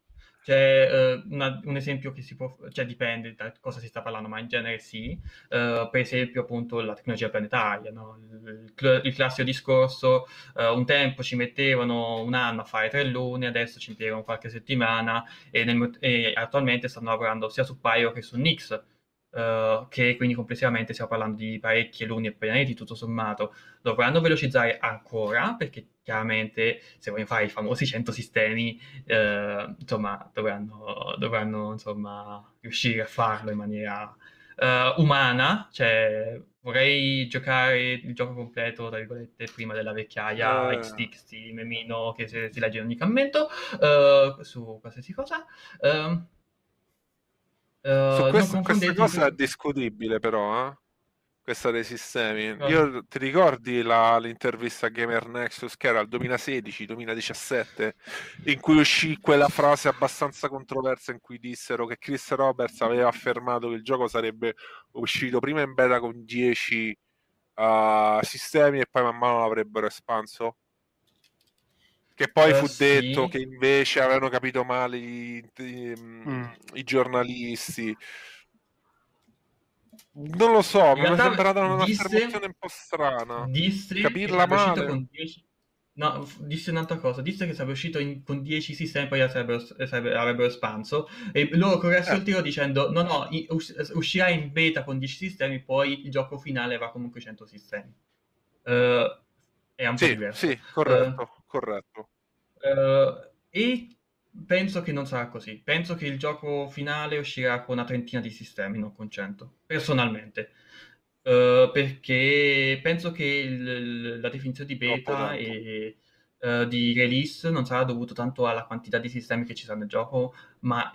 C'è uh, una, un esempio che si può, cioè dipende da cosa si sta parlando, ma in genere sì. Uh, per esempio, appunto, la tecnologia planetaria, no? il, il, il, classico discorso, un tempo ci mettevano un anno a fare tre lune, adesso ci impiegano qualche settimana e, nel, e attualmente stanno lavorando sia su Pyro che su Nix Uh, che quindi complessivamente stiamo parlando di parecchie lune e pianeti tutto sommato, dovranno velocizzare ancora perché chiaramente se vogliono fare i famosi 100 sistemi uh, insomma dovranno, dovranno insomma, riuscire a farlo in maniera uh, umana, cioè vorrei giocare il gioco completo tra virgolette prima della vecchiaia uh. XT, di memino che si, si legge in ogni commento su qualsiasi cosa. Uh, Uh, Su questo, questa cosa è discutibile però, eh? Questa dei sistemi. Io ti ricordi la, l'intervista a Gamer Nexus che era il 2016-2017 in cui uscì quella frase abbastanza controversa in cui dissero che Chris Roberts aveva affermato che il gioco sarebbe uscito prima in beta con 10 uh, eh, sistemi e poi man mano l'avrebbero espanso? Che poi uh, fu sì. detto che invece avevano capito male i, i, mm. i giornalisti. Non lo so, mi è sembrata una disse, affermazione un po' strana. Disse Capirla male. Con 10... No, disse un'altra cosa, disse che sarebbe uscito in, con 10 sistemi poi sarebbero, sarebbero, avrebbero espanso e loro corressero eh. il tiro dicendo no no, uscirà in beta con 10 sistemi poi il gioco finale va comunque 100 sistemi. Uh, è un po' sì, diverso. Sì, corretto, uh, corretto. Uh, e penso che non sarà così. Penso che il gioco finale uscirà con una trentina di sistemi, non con 100, personalmente. Uh, perché penso che il, la definizione di beta e uh, di release non sarà dovuto tanto alla quantità di sistemi che ci saranno nel gioco, ma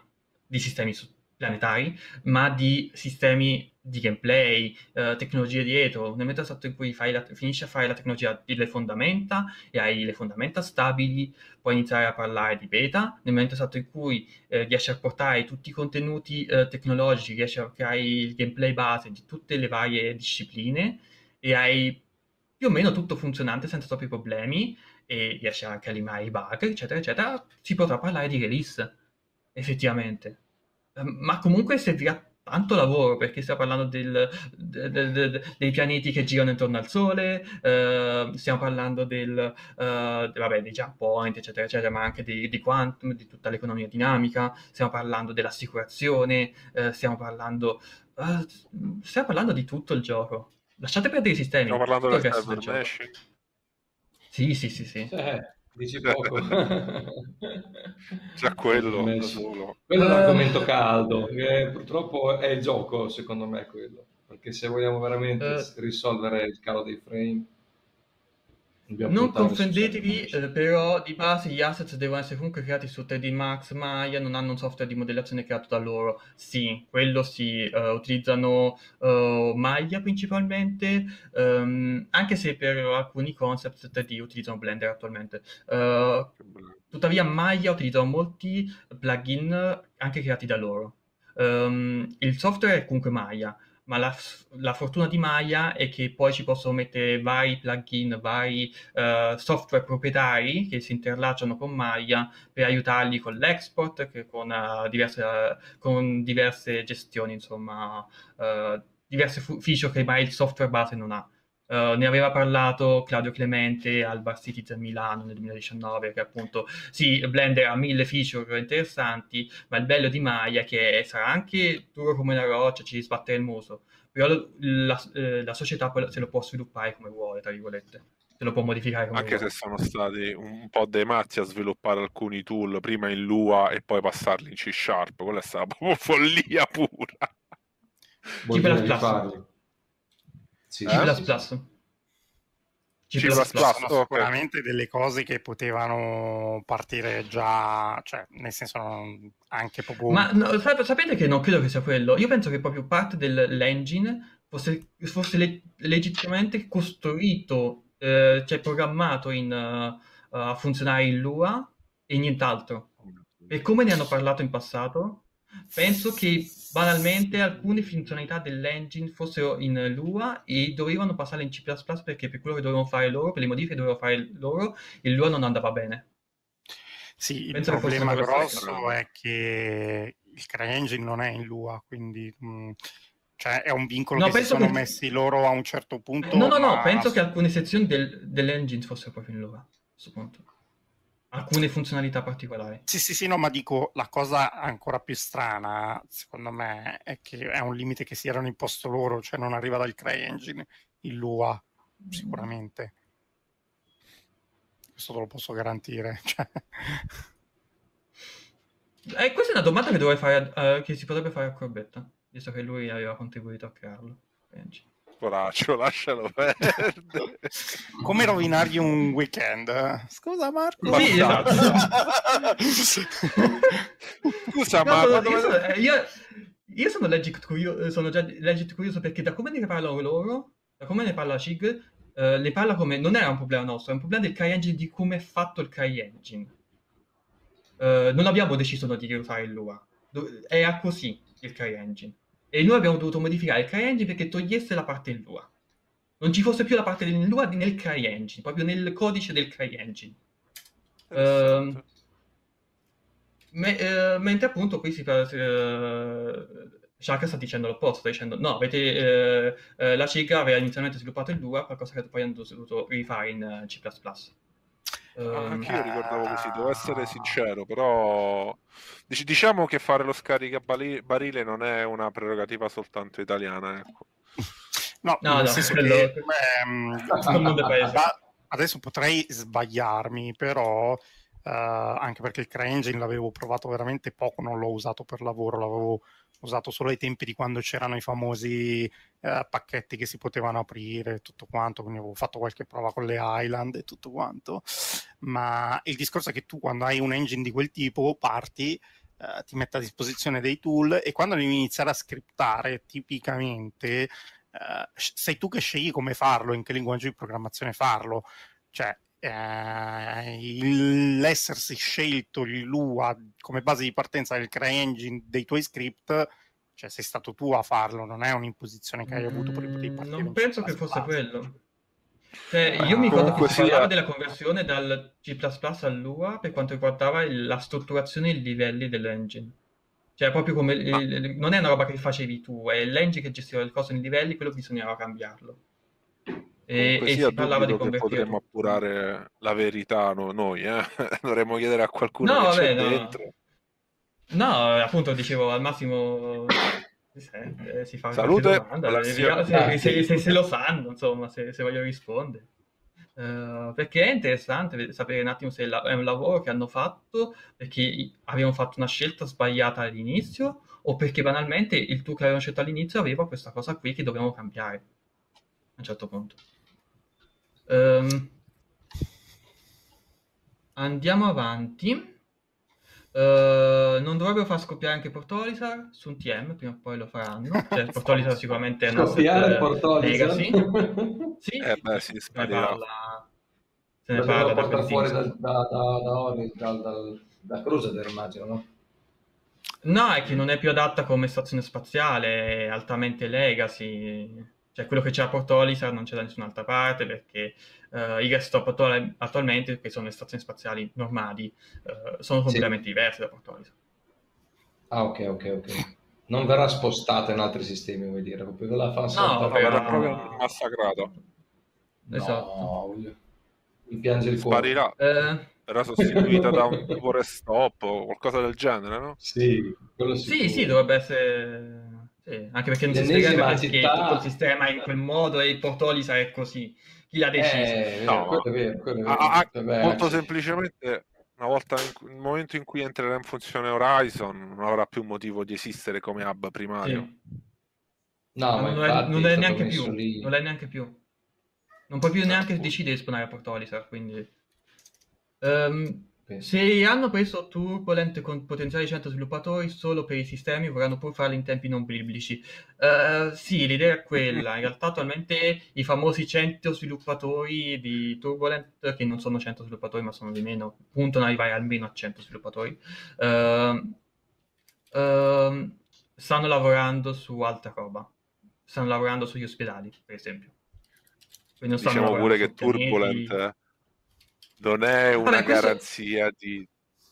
di sistemi planetari, ma di sistemi di gameplay, eh, tecnologie dietro. Nel momento esatto in cui la, finisci a fare la tecnologia delle fondamenta e hai le fondamenta stabili, puoi iniziare a parlare di beta. Nel momento esatto in cui eh, riesci a portare tutti i contenuti eh, tecnologici, riesci a creare il gameplay base di tutte le varie discipline e hai più o meno tutto funzionante senza troppi problemi e riesci anche a limare i bug, eccetera, eccetera, si potrà parlare di release, effettivamente. Ehm, ma comunque servirà tanto lavoro perché stiamo parlando del, del, del, dei pianeti che girano intorno al Sole, uh, stiamo parlando del, uh, vabbè, dei jump point, eccetera, eccetera, ma anche di, di, quantum, di tutta l'economia dinamica, stiamo parlando dell'assicurazione, uh, stiamo parlando stiamo parlando di tutto il gioco. Lasciate perdere i sistemi. Stiamo parlando del cyber Sì, sì, sì, sì. Eh. Dici poco. Già quello da solo. Quello è un argomento caldo, che purtroppo è il gioco, secondo me, quello. Perché se vogliamo veramente uh, risolvere il calo dei frame... Non confondetevi, eh, però di base gli asset devono essere comunque creati su 3D Max, Maya, non hanno un software di modellazione creato da loro. Sì, quello sì, uh, utilizzano uh, Maya principalmente, um, anche se per alcuni concept 3D utilizzano Blender attualmente. Uh, tuttavia Maya utilizzano molti plugin anche creati da loro. Um, il software è comunque Maya, ma la, la, fortuna di Maya è che poi ci possono mettere vari plugin, vari uh, software proprietari che si interlacciano con Maya per aiutarli con l'export, con, uh, diverse, uh, con diverse gestioni, insomma, diverse feature che mai il software base non ha. Uh, ne aveva parlato Claudio Clemente al Bar Citizen Milano nel 2019 che appunto sì, Blender ha mille feature interessanti ma il bello di Maya è che sarà anche duro come una roccia ci sbatte il muso però la, eh, la società se lo può sviluppare come vuole tra virgolette se lo può modificare come anche vuole. se sono stati un po' dei matti a sviluppare alcuni tool prima in Lua e poi passarli in C Sharp quella è stata proprio follia pura. C++ sì, C++. Eh? C++. C++, C++ sono sicuramente delle cose che potevano partire già, cioè nel senso anche proprio... Ma no, sapete che non credo che sia quello, io penso che proprio parte dell'engine fosse, fosse le, legittimamente costruito, eh, cioè programmato in, uh, a funzionare in Lua e nient'altro. E come ne hanno parlato in passato, penso che banalmente alcune funzionalità dell'engine fossero in Lua e dovevano passare in C++ perché per quello che dovevano fare loro, per le modifiche che dovevano fare loro, il Lua non andava bene. Sì, Penso il problema grosso è che il CryEngine non è in Lua, quindi mh, mm, cioè è un vincolo no, che si sono che... messi loro a un certo punto. No, no, no, penso che alcune sezioni del, dell'engine fossero proprio in Lua, a questo punto alcune funzionalità particolari. Sì, sì, sì, no, ma dico la cosa ancora più strana, secondo me, è che è un limite che si erano imposto loro, cioè non arriva dal CryEngine, il Lua, sicuramente. Questo te lo posso garantire. Cioè... Eh, questa è una domanda che, fare, uh, che si potrebbe fare a Corbetta, visto che lui aveva contribuito a crearlo. CryEngine poraccio, lascialo perdere. Come rovinargli un weekend? Scusa Marco. Sì, esatto. Scusa no, Marco. Io, sono, eh, io, io sono, legit curioso, sono già legit curioso perché da come ne parlano loro, da come ne parla Chig, uh, ne parla come non era un problema nostro, è un problema del CryEngine di come è fatto il CryEngine. Uh, non abbiamo deciso di usare il Lua, era così il CryEngine. E noi abbiamo dovuto modificare il CryEngine perché togliesse la parte in Lua. Non ci fosse più la parte in Lua nel CryEngine, proprio nel codice del CryEngine. Uh, me, uh, mentre appunto qui si. Uh, Shark sta dicendo l'opposto, sta dicendo no, avete, uh, la CIG aveva inizialmente sviluppato il Lua, qualcosa che poi hanno dovuto rifare in C++. Uh, Anche io ricordavo così, devo essere ah. sincero, però diciamo che fare lo scaricabarile non è una prerogativa soltanto italiana. Ecco. No, no, nel no, senso quello... che ehm, adesso potrei sbagliarmi, però uh, anche perché il CryEngine l'avevo provato veramente poco, non l'ho usato per lavoro, l'avevo usato solo ai tempi di quando c'erano i famosi eh, pacchetti che si potevano aprire e tutto quanto, quindi avevo fatto qualche prova con le Island e tutto quanto, ma il discorso è che tu quando hai un engine di quel tipo parti, eh, ti mette a disposizione dei tool e quando devi iniziare a scriptare tipicamente eh, sei tu che scegli come farlo, in che linguaggio di programmazione farlo, cioè eh, l'essersi scelto il Lua come base di partenza del CryEngine dei tuoi script, cioè sei stato tu a farlo, non è un'imposizione che hai avuto prima di partire. Non penso che fosse quello. Cioè, io mi ricordo che si parlava della conversione dal C++ al Lua per quanto riguardava la strutturazione e i livelli dell'engine. Cioè, proprio come ah. il, non è una roba che facevi tu, è l'engine che gestiva le cose nei livelli, quello bisognava cambiarlo. E, e si parlava di convertire. Potremmo appurare la verità no, noi, eh? dovremmo chiedere a qualcuno no, che vabbè, no. dentro. No, appunto dicevo al massimo eh, si fa Salute, domanda, se, se, se, se, lo sanno, insomma, se, voglio rispondere. Uh, perché è interessante sapere un attimo se è un lavoro che hanno fatto perché avevano fatto una scelta sbagliata all'inizio o perché banalmente il tool che avevano scelto all'inizio aveva questa cosa qui che dobbiamo cambiare a un certo punto. Um, andiamo avanti. Uh, non dovrebbero far scoppiare anche Portolisar su un TM, prima o poi lo faranno. Cioè, Portolisar sicuramente è una Scoppiare Portolisar? Legacy. sì, eh beh, si se ne parla, se ne parla da portare fuori da, da, da, da, da, da Crusader, immagino, no? No, è che non è più adatta come stazione spaziale, è altamente legacy. Cioè, quello che c'è a Portolisar non c'è da nessun'altra parte perché uh, i gas stop attuale, attualmente, che sono le stazioni spaziali normali, uh, sono completamente sì. diverse da Portolisar. Ah, ok, ok, ok. Non verrà spostata in altri sistemi, vuoi dire? Proprio la fa no, verrà proprio massacrata. Esatto. No, mi piange il cuore. Sparirà. Eh... Verrà sostituita da un tipo restop o qualcosa del genere, no? Sì, sì, sì, dovrebbe essere sì, anche perché non si spiega perché città... tutto il sistema è in quel modo e il Portolisa è così. Chi l'ha deciso? Eh, no, quello è vero, quello è vero. A, a, molto semplicemente, una volta in, nel momento in cui entrerà in funzione Horizon, non avrà più motivo di esistere come hub primario. Sì. No, ma non, è, non è neanche più. Lì. Non è neanche più. Non puoi più neanche decidere di spawnare a Portolisa, quindi... Um, se hanno preso Turbulent con potenziali 100 sviluppatori solo per i sistemi, vorranno pur farli in tempi non biblici. Uh, sì, l'idea è quella. In realtà attualmente i famosi 100 sviluppatori di Turbulent, che non sono 100 sviluppatori ma sono di meno, puntano ad arrivare almeno a 100 sviluppatori, uh, uh, stanno lavorando su altra roba. Stanno lavorando sugli ospedali, per esempio. Quindi diciamo pure che Turbulent... Pianeti non è una Vabbè, questo... garanzia di,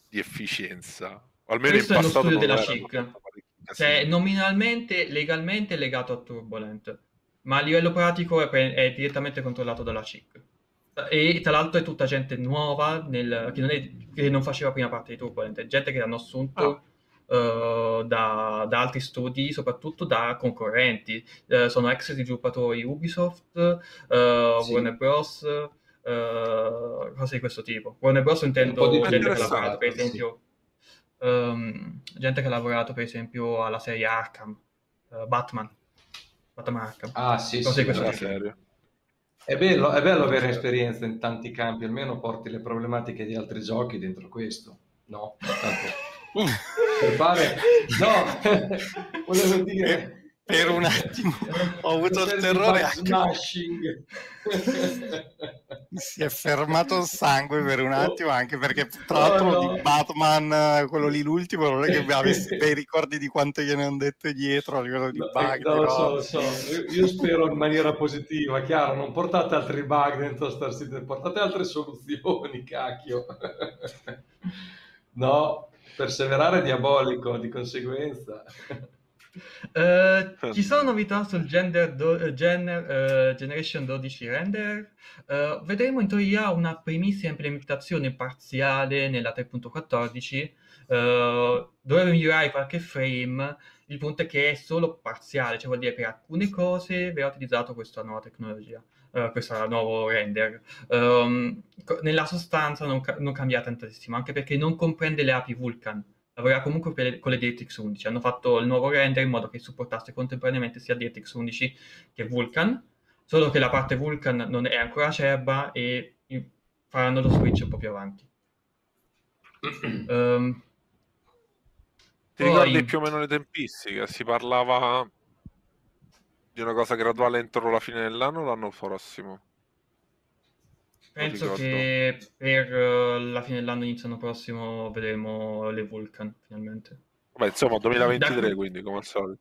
di, efficienza. Almeno questo in passato è lo studio della CIC. Cioè, nominalmente, legalmente è legato a Turbulent, ma a livello pratico è, è direttamente controllato dalla CIC. E tra l'altro è tutta gente nuova nel, che, non è, che, non faceva prima parte di Turbulent, è gente che hanno assunto ah. Uh, da, da, altri studi, soprattutto da concorrenti. Uh, sono ex sviluppatori Ubisoft, uh, sì. Warner Bros., uh, cose di questo tipo. Warner Bros. intendo gente che ha lavorato, per esempio, sì. um, gente che ha lavorato, per esempio, alla serie Arkham, uh, Batman. Batman Arkham. Ah, sì, cose sì, di questo tipo. È bello, è bello avere esperienza in tanti campi, almeno porti le problematiche di altri giochi dentro questo, no? Tanto, per fare... No, volevo dire per un attimo ho avuto il terrore si è fermato il sangue per un attimo anche perché tra l'altro oh, no. di Batman quello lì l'ultimo non è che avessi bei ricordi di quanto gliene hanno detto dietro a livello di no, bug no, lo so, lo so. Io, spero in maniera positiva chiaro non portate altri bug dentro Star Citizen portate altre soluzioni cacchio no perseverare è diabolico di conseguenza Uh, ci sono novità sul gender do, uh, gener, uh, Generation 12 render. vedremo in teoria una primissima implementazione parziale nella 3.14. dovrebbe migliorare qualche frame. Il punto è che è solo parziale, cioè vuol dire per alcune cose verrà utilizzato questa nuova tecnologia, questo nuovo render. Um, nella sostanza non, ca- non cambia tantissimo, anche perché non comprende le api Vulkan lavorerà comunque le, con le DirectX 11. Hanno fatto il nuovo render in modo che supportasse contemporaneamente sia DirectX 11 che Vulkan, solo che la parte Vulkan non è ancora acerba e faranno lo switch un po' più avanti. um, Ti poi... ricordi più o meno le tempistiche? Si parlava di una cosa graduale entro la fine dell'anno o l'anno prossimo? Penso che per uh, la fine dell'anno, inizio l'anno prossimo, vedremo le Vulcan finalmente. Beh, insomma, 2023 da... quindi, come al solito.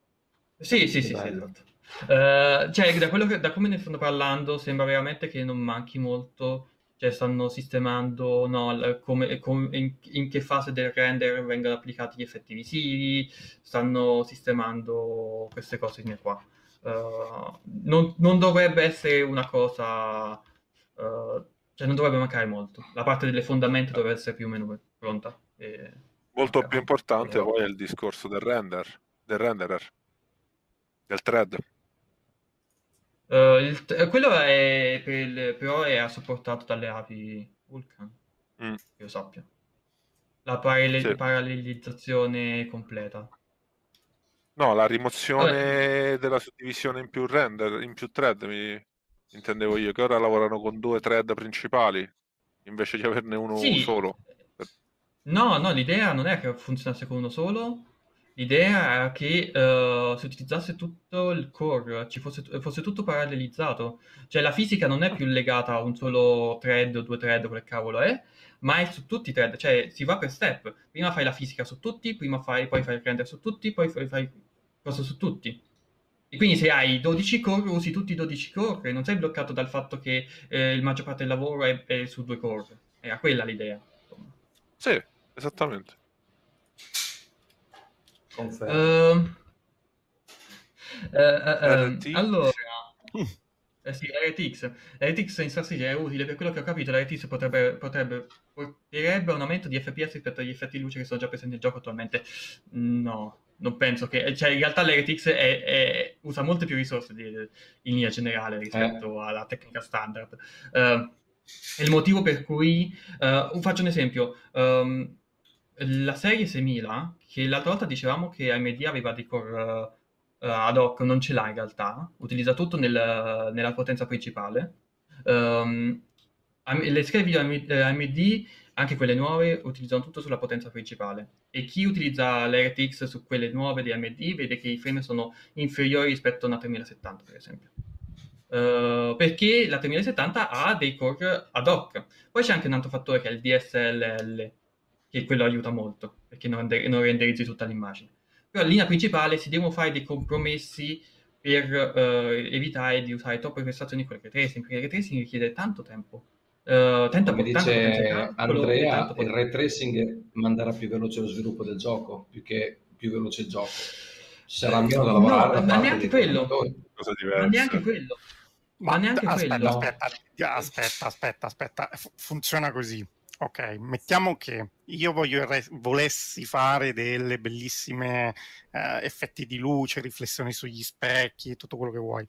Sì, sì, sì, sì esatto. Uh, cioè, da, che, da, come ne stanno parlando, sembra veramente che non manchi molto. Cioè, stanno sistemando no, come, come, in, in, che fase del render vengono applicati gli effetti visivi, stanno sistemando queste cose qua. Uh, non, non, dovrebbe essere una cosa uh, cioè non dovrebbe mancare molto. La parte delle fondamenta dovrebbe essere più o meno pronta. E... Molto più importante poi è il discorso del render, del renderer, del thread. Uh, il, quello è per il, però è supportato dalle api Vulkan, mm. che io sappia. La parallel- sì. parallelizzazione completa. No, la rimozione Vabbè. della suddivisione in più render, in più thread, mi, intendevo io, che ora lavorano con due thread principali. invece di averne uno sì. solo. No, no, l'idea non è che funzionasse con uno solo, l'idea è che uh, si utilizzasse tutto il core, ci fosse, fosse, tutto parallelizzato. Cioè la fisica non è più legata a un solo thread o due thread, quel cavolo è, ma è su tutti i thread, cioè si va per step. Prima fai la fisica su tutti, prima fai, poi fai il render su tutti, poi fai, fai cosa su tutti. E quindi se hai 12 core, usi tutti i 12 core, non sei bloccato dal fatto che eh, il maggior parte del lavoro è, è su due core. Era quella l'idea. Sì, Esattamente. Confermo. Uh, uh, uh, allora, eh sì, l'RTX. L'RTX in strategia è utile per quello che ho capito. L'RTX potrebbe, potrebbe porterebbe un aumento di FPS rispetto agli effetti di luce che sono già presenti nel gioco attualmente. No, non penso che. Cioè, in realtà l'RTX è, è, usa molte più risorse di, in linea generale rispetto eh. alla tecnica standard. Uh, è il motivo per cui. Uh, faccio un esempio. Um, la serie 6000, che l'altra volta dicevamo che AMD aveva dei core uh, ad hoc, non ce l'ha in realtà, utilizza tutto nel, nella potenza principale. Um, le schede video AMD, anche quelle nuove, utilizzano tutto sulla potenza principale. E chi utilizza l'RTX su quelle nuove di AMD vede che i frame sono inferiori rispetto a una 3070, per esempio. Uh, perché la 3070 ha dei core ad hoc. Poi c'è anche un altro fattore che è il DSLL, che quello aiuta molto, perché non, render- non renderizzi tutta l'immagine. Però in linea principale si devono fare dei compromessi per uh, evitare di usare troppe prestazioni con il ray tracing, perché il ray tracing richiede tanto tempo. Uh, tenta Come dice Andrea, il ray tracing manderà più veloce lo sviluppo del gioco, più che più veloce il gioco. Ci sarà meno da lavorare. No, ma neanche quello. Ma neanche quello. Ma, neanche aspetta, quello. Aspetta, aspetta, aspetta, aspetta, funziona così. Ok, mettiamo che io voglio, volessi fare delle bellissime eh, effetti di luce, riflessioni sugli specchi e tutto quello che vuoi.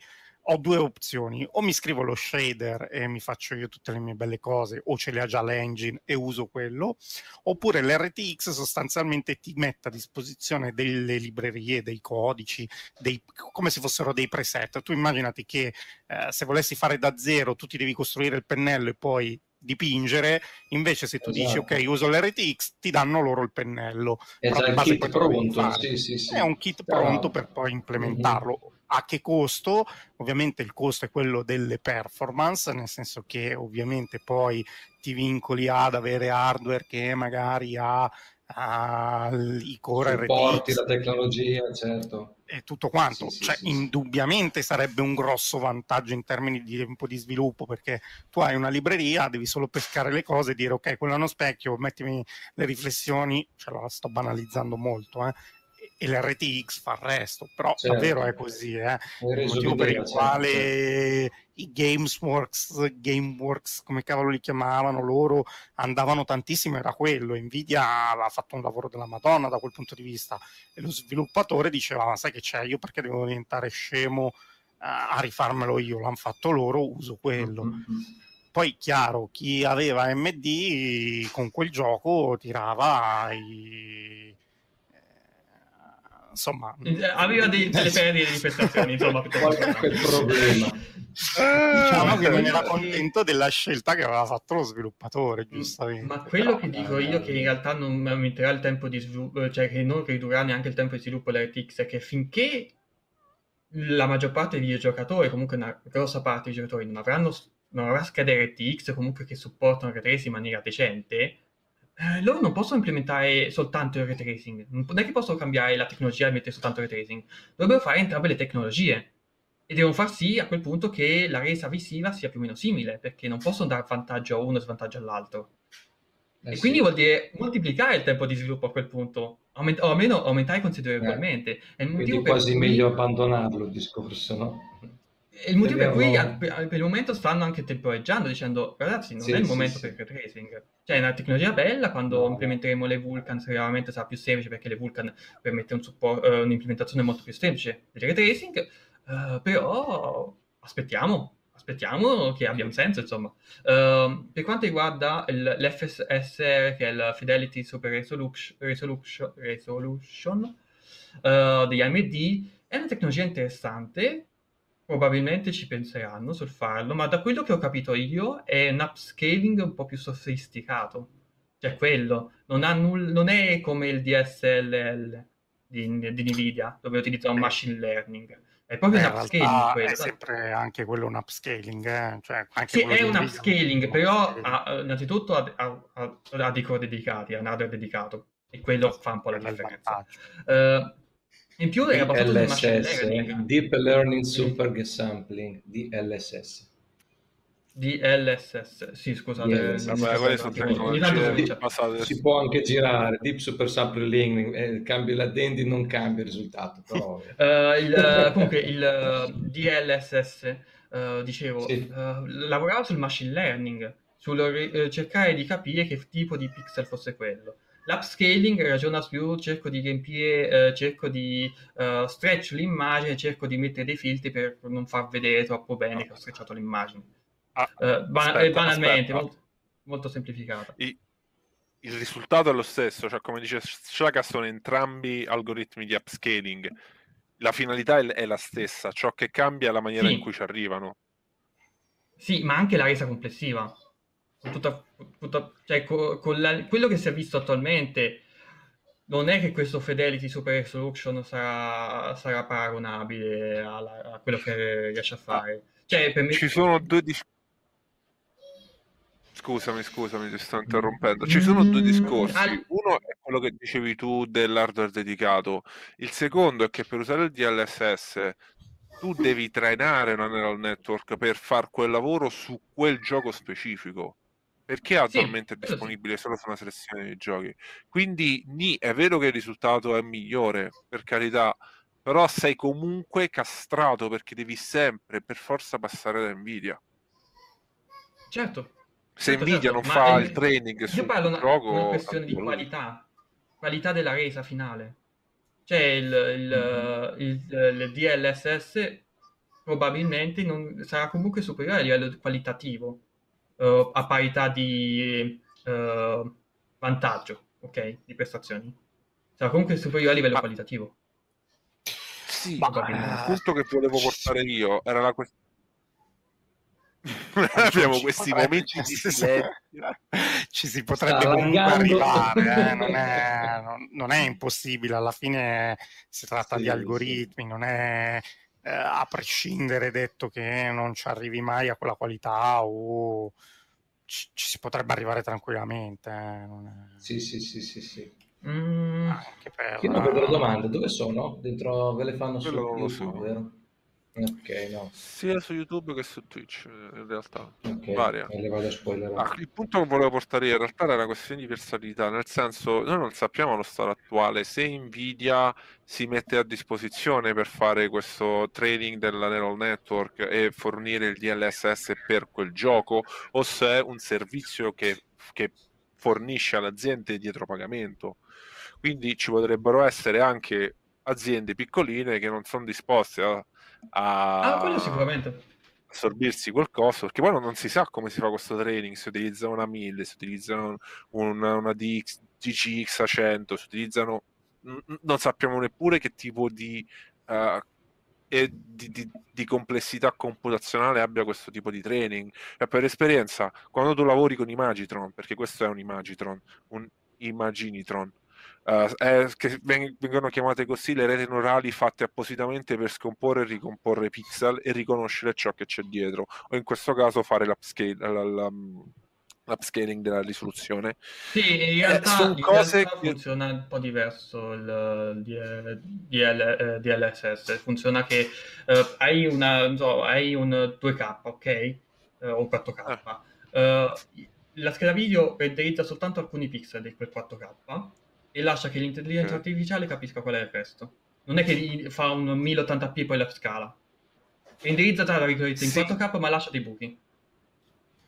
Ho due opzioni, o mi scrivo lo shader e mi faccio io tutte le mie belle cose, o ce le ha già l'engine e uso quello, oppure l'RTX sostanzialmente ti mette a disposizione delle librerie, dei codici, dei, come se fossero dei preset. Tu immaginati che eh, se volessi fare da zero tu ti devi costruire il pennello e poi dipingere, invece se tu esatto. dici ok uso l'RTX ti danno loro il pennello. È il kit pronto, sì, sì, sì. È un kit pronto per poi implementarlo. Mm-hmm. A che costo? Ovviamente il costo è quello delle performance, nel senso che ovviamente poi ti vincoli ad avere hardware che magari ha i core Supporti RTX. la tecnologia, certo. E tutto quanto. Sì, cioè, sì, indubbiamente sì. sarebbe un grosso vantaggio in termini di tempo di sviluppo, perché tu hai una libreria, devi solo pescare le cose e dire ok, quello è uno specchio, mettimi le riflessioni, ce la sto banalizzando molto, eh, e l'RTX fa il resto, però certo. davvero è così, eh? il motivo per il certo. quale i Gamesworks, Gameworks, come cavolo li chiamavano loro, andavano tantissimo era quello, Nvidia aveva fatto un lavoro della Madonna da quel punto di vista e lo sviluppatore diceva, ma sai che c'è, io perché devo diventare scemo a rifarmelo io, l'hanno fatto loro, uso quello. Mm-hmm. Poi chiaro, chi aveva MD con quel gioco tirava i insomma eh, aveva dei, delle perdite di prestazioni insomma qualche problema. Diciamo che non era contento della scelta che aveva fatto lo sviluppatore giustamente. ma quello che dico io che in realtà non aumenterà il tempo di sviluppo cioè che non ridurrà neanche il tempo di sviluppo dell'RTX è che finché la maggior parte dei videogiocatori comunque una grossa parte dei giocatori non avranno non avrà schede RTX comunque che supportano RTX in maniera decente eh, loro non possono implementare soltanto il ray tracing, non è che possono cambiare la tecnologia e mettere soltanto il ray tracing, dovrebbero fare entrambe le tecnologie e devono far sì a quel punto che la resa visiva sia più o meno simile, perché non possono dare vantaggio a uno e svantaggio all'altro. Eh e sì. quindi vuol dire moltiplicare il tempo di sviluppo a quel punto, aument- o almeno aumentare considerevolmente. Eh. Quindi quasi cui... meglio abbandonarlo il discorso, no? Il motivo per cui per, il momento stanno anche temporeggiando dicendo ragazzi non sì, è il momento sì, per il tracing cioè è una tecnologia bella quando no. implementeremo le Vulkan sicuramente sarà più semplice perché le Vulkan permette un support, uh, un'implementazione molto più semplice del tracing uh, però aspettiamo aspettiamo che abbia un senso insomma. Uh, per quanto riguarda il, l'FSR che è il Fidelity Super Resolution, Resolution, Resolution degli AMD è una tecnologia interessante probabilmente ci penseranno sul farlo, ma da quello che ho capito io è un upscaling un po' più sofisticato. Cioè quello, non, ha null- non è come il DSLL di, di Nvidia, dove utilizza un machine learning. È proprio Beh, un upscaling quello. È sempre anche quello un upscaling, eh? cioè, sì, è un upscaling, però ha, innanzitutto ha, ha, ha, dei core dedicati, ha un hardware dedicato, e quello fa un po' la differenza. Uh, in più è basato sul machine learning. Deep Learning Super Sampling, DLSS. DLSS, sì scusate. DLSS. Vabbè, sono si può anche girare, Deep Super Sampling, eh, cambio l'addendi, non cambia il risultato. Però... uh, il, comunque il uh, DLSS, uh, dicevo, sì. lavorava sul machine learning, sul cercare di capire che tipo di pixel fosse quello. L'upscaling ragiona più, cerco di riempire, eh, cerco di uh, stretch l'immagine, cerco di mettere dei filtri per non far vedere troppo bene che ho strecciato l'immagine. Ah, uh, ban- aspetta, banalmente, molto, molto, semplificata. I, il risultato è lo stesso, cioè come dice Shaka sono entrambi algoritmi di upscaling. La finalità è, è la stessa, ciò che cambia è la maniera sì. in cui ci arrivano. Sì, ma anche la resa complessiva tutta, tutta, cioè, con, con la, quello che si è visto attualmente non è che questo Fidelity Super Resolution sarà, sarà paragonabile alla, a quello che riesce a fare. Cioè, per me... Ci sono due discorsi. Scusami, scusami, ti sto interrompendo. Ci sono due discorsi. Uno è quello che dicevi tu dell'hardware dedicato. Il secondo è che per usare il DLSS tu devi trainare una neural network per fare quel lavoro su quel gioco specifico perché attualmente sì, è disponibile sì. solo su una selezione di giochi. Quindi ni, è vero che il risultato è migliore, per carità, però sei comunque castrato perché devi sempre per forza passare da Nvidia. Certo. Se certo, Nvidia certo. non fa il training io parlo una, gioco, una questione di qualità, qualità della resa finale. Cioè il, il, mm-hmm. il, il DLSS probabilmente non, sarà comunque superiore a livello qualitativo uh, a parità di uh, vantaggio, ok? Di prestazioni. Sarà comunque superiore a livello Ma... qualitativo. Sì, Ma, il punto che volevo portare io era la questione abbiamo questi momenti di silenzio ci si potrebbe comunque arrivare eh? non, è, non, non, è, impossibile alla fine si tratta sì, di algoritmi sì. non è eh, a prescindere detto che non ci arrivi mai a quella qualità o ci, ci si potrebbe arrivare tranquillamente. Eh, è... Sì, sì, sì, sì, sì. Mm. Anche per... Io non vedo le domande, dove sono? Dentro ve le fanno su YouTube, so. vero? Ok, no. Sia su YouTube che su Twitch, in realtà. Ok, Varia. Ah, il punto che volevo portare in realtà era una questione di personalità, nel senso, noi non sappiamo allo stato attuale se Nvidia si mette a disposizione per fare questo training della neural network e fornire il DLSS per quel gioco o se è un servizio che, che fornisce all'azienda dietro pagamento. Quindi ci potrebbero essere anche aziende piccoline che non sono disposte a a ah, sicuramente. assorbirsi qualcosa, perché poi non, si sa come si fa questo training, si utilizza una 1000, si utilizza una, una DX, DCX a 100, si utilizzano, non sappiamo neppure che tipo di, uh, di, di, di, complessità computazionale abbia questo tipo di training. E per esperienza, quando tu lavori con Imagitron, perché questo è un Imagitron, un Imaginitron, Uh, eh, che vengono chiamate così le reti neurali fatte appositamente per scomporre e ricomporre pixel e riconoscere ciò che c'è dietro, o in questo caso fare l'upscale, l'upscaling della risoluzione. Sì, in eh, realtà, eh, in realtà che... funziona un po' diverso il DL, DL, DLSS. Funziona che uh, hai, una, so, hai un 2K, ok? O 4K. Eh. la scheda video renderizza soltanto alcuni pixel di quel 4K e lascia che l'intelligenza artificiale capisca qual è il resto. Non è che fa un 1080p e poi la scala. Indirizza tra virgolette in sì. 4K ma lascia dei buchi.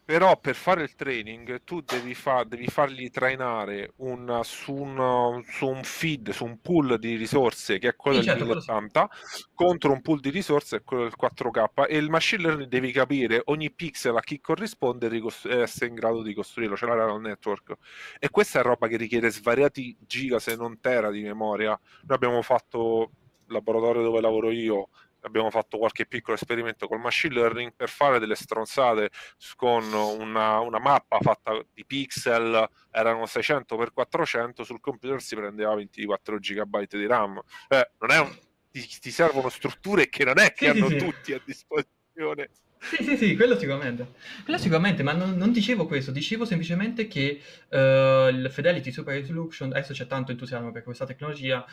Però per fare il training tu devi, fa- devi fargli trainare un, su, un, su, un, feed, su un pool di risorse che è quello sì, del certo, 1080 sì. contro un pool di risorse che è quello del 4K e il machine learning devi capire ogni pixel a chi corrisponde e essere in grado di costruirlo, cioè la neural network. E questa è roba che richiede svariati giga se non tera di memoria. Noi abbiamo fatto il laboratorio dove lavoro io abbiamo fatto qualche piccolo esperimento col machine learning per fare delle stronzate con una, una mappa fatta di pixel, erano 600 x 400, sul computer si prendeva 24 GB di RAM. Eh, non è un, ti, ti, servono strutture che non è che sì, hanno sì, tutti a disposizione. Sì, sì, sì, quello sicuramente. Quello sicuramente, ma non, non dicevo questo, dicevo semplicemente che uh, il Fidelity Super Resolution, adesso c'è tanto entusiasmo per questa tecnologia,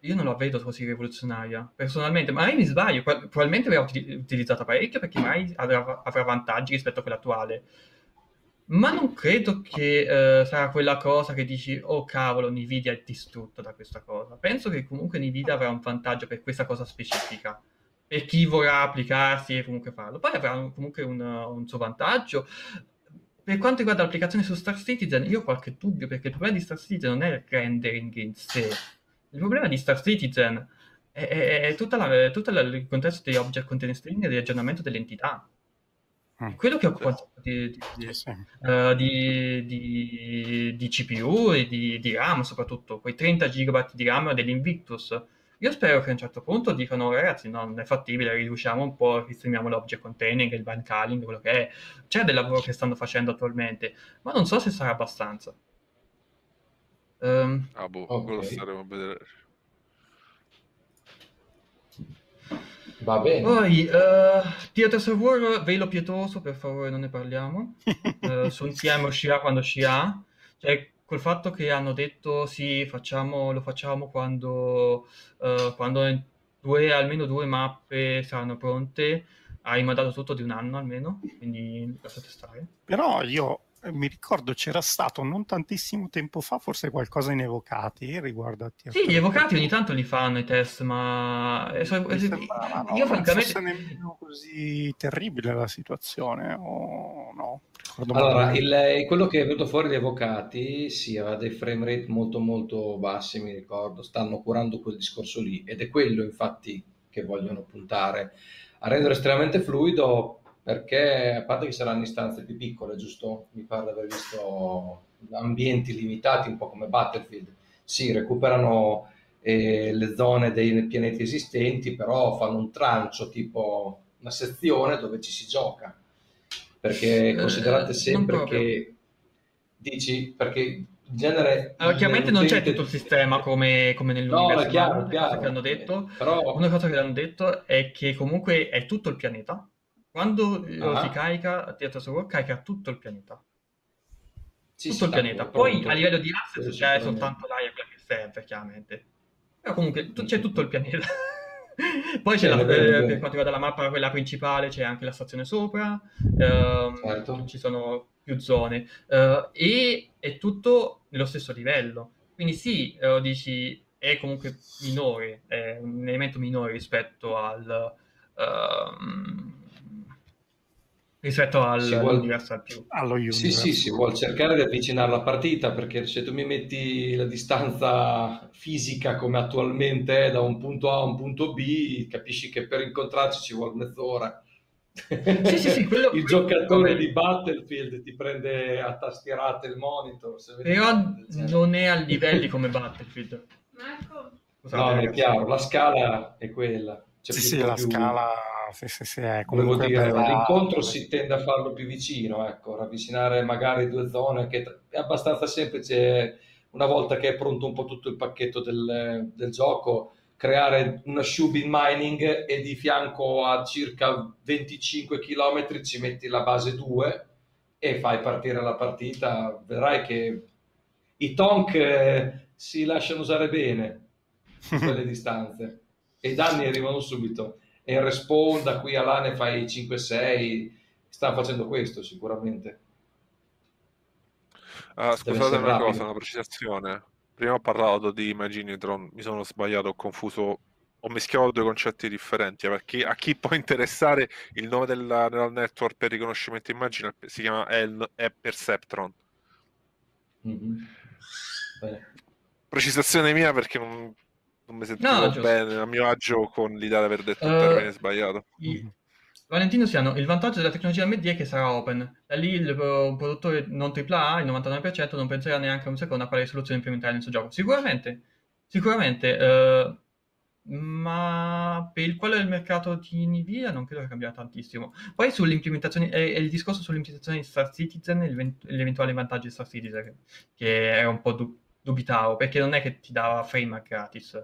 io non la vedo così rivoluzionaria, personalmente, magari mi sbaglio, probabilmente verrà utilizzata parecchio perché magari avrà, avrà, vantaggi rispetto a quella attuale, ma non credo che uh, sarà quella cosa che dici, oh cavolo, Nvidia è distrutta da questa cosa. Penso che comunque Nvidia avrà un vantaggio per questa cosa specifica per chi vorrà applicarsi e comunque farlo. Poi avrà comunque un, un suo vantaggio. Per quanto riguarda l'applicazione su Star Citizen, io ho qualche dubbio perché il problema di Star Citizen non è il rendering in sé. Il problema di Star Citizen è, tutto il contesto di object container string e di aggiornamento delle entità. Mm. Quello che occupa di, di, di, sì. uh, di, CPU e di, RAM soprattutto, quei 30 GB di RAM dell'Invictus io spero che a un certo punto dicano, ragazzi, no, non è fattibile, riduciamo un po', ristrimiamo l'object containing, il bind calling, quello che è. C'è del lavoro che stanno facendo attualmente, ma non so se sarà abbastanza. Um, ah, boh, okay. quello staremo a vedere. Va bene. Poi, uh, Theaters of War, velo pietoso, per favore non ne parliamo. uh, su TM uscirà quando uscirà. Cioè, col fatto che hanno detto sì, facciamo, lo facciamo quando, uh, quando due, almeno due mappe saranno pronte, hai mandato tutto di un anno almeno, quindi lasciate stare. Però io mi ricordo c'era stato non tantissimo tempo fa forse qualcosa in Evocati riguardo a Sì, gli Evocati ogni tanto li fanno i test, ma eh, so, eh, sembrava, no, io francamente non nemmeno così terribile la situazione o no? Allora, il, quello che è venuto fuori dai Evocati sì, aveva dei frame rate molto molto bassi, mi ricordo, stanno curando quel discorso lì ed è quello infatti che vogliono puntare a rendere estremamente fluido perché a parte che saranno istanze più piccole, giusto? Mi pare di aver visto ambienti limitati, un po' come Battlefield. Sì, recuperano eh, le zone dei pianeti esistenti, però fanno un trancio, tipo una sezione dove ci si gioca. Perché eh, considerate sempre che dici, perché in genere allora, chiaramente non c'è tutto il sistema come, come nell'universo no, chiaro, chiaro, che hanno detto però... una cosa che hanno detto è che comunque è tutto il pianeta quando ah. si carica of War, carica tutto il pianeta. Sì, tutto il pianeta. Poi a livello di asset c'è soltanto l'aria quella che serve, chiaramente. Però comunque tu, c'è tutto il pianeta. Poi c'è la, eh, per quanto riguarda la mappa, quella principale, c'è anche la stazione sopra, ehm, certo. ci sono più zone uh, e è tutto nello stesso livello. Quindi sì, uh, dici, è comunque minore, è un elemento minore rispetto al... Uh, rispetto al, all'Universal più. Allo Sì, sì, si vuole cercare di avvicinare la partita perché se tu mi metti la distanza fisica come attualmente è da un punto A a un punto B, capisci che per incontrarci ci vuole mezz'ora. Sì, sì, sì, quello, il giocatore di Battlefield ti prende a tastierate il monitor. Però non è a livelli come Battlefield. Marco. no, è chiaro, la scala è quella. C'è sì, sì, la più... scala sì, sì, sì, è comunque dire, l'incontro si tende a farlo più vicino, ecco, ravvicinare magari due zone che è abbastanza semplice una volta che è pronto un po' tutto il pacchetto del, del gioco, creare una Shubin mining e di fianco a circa 25 km ci metti la base 2 e fai partire la partita, vedrai che i tonk eh, si lasciano usare bene quelle distanze. E i danni arrivano subito e in respawn da qui a là ne fai 5-6, stanno facendo questo sicuramente. Uh, scusate una rapido. cosa, una precisazione. Prima ho parlato di Imaginitron, mi sono sbagliato, ho confuso, ho mischiato due concetti differenti, perché a chi può interessare il nome della neural network per riconoscimento immagine si chiama è, è Perceptron. Mm-hmm. Precisazione mia perché non, non mi sentivo no, bene a mio agio con l'idea di aver detto uh, un termine sbagliato. I... Valentino Siano, il vantaggio della tecnologia MD è che sarà open. Da lì il produttore non AAA, il 99%, non penserà neanche un secondo a quale soluzione implementare nel suo gioco. Sicuramente, sicuramente, uh, ma per il quale del mercato di Nvidia non credo che cambierà tantissimo. Poi sull'implementazione, è, è il discorso sull'implementazione di Star Citizen e l'eventuale vantaggio di Star Citizen, che era un po' du- dubitavo, perché non è che ti dava frame gratis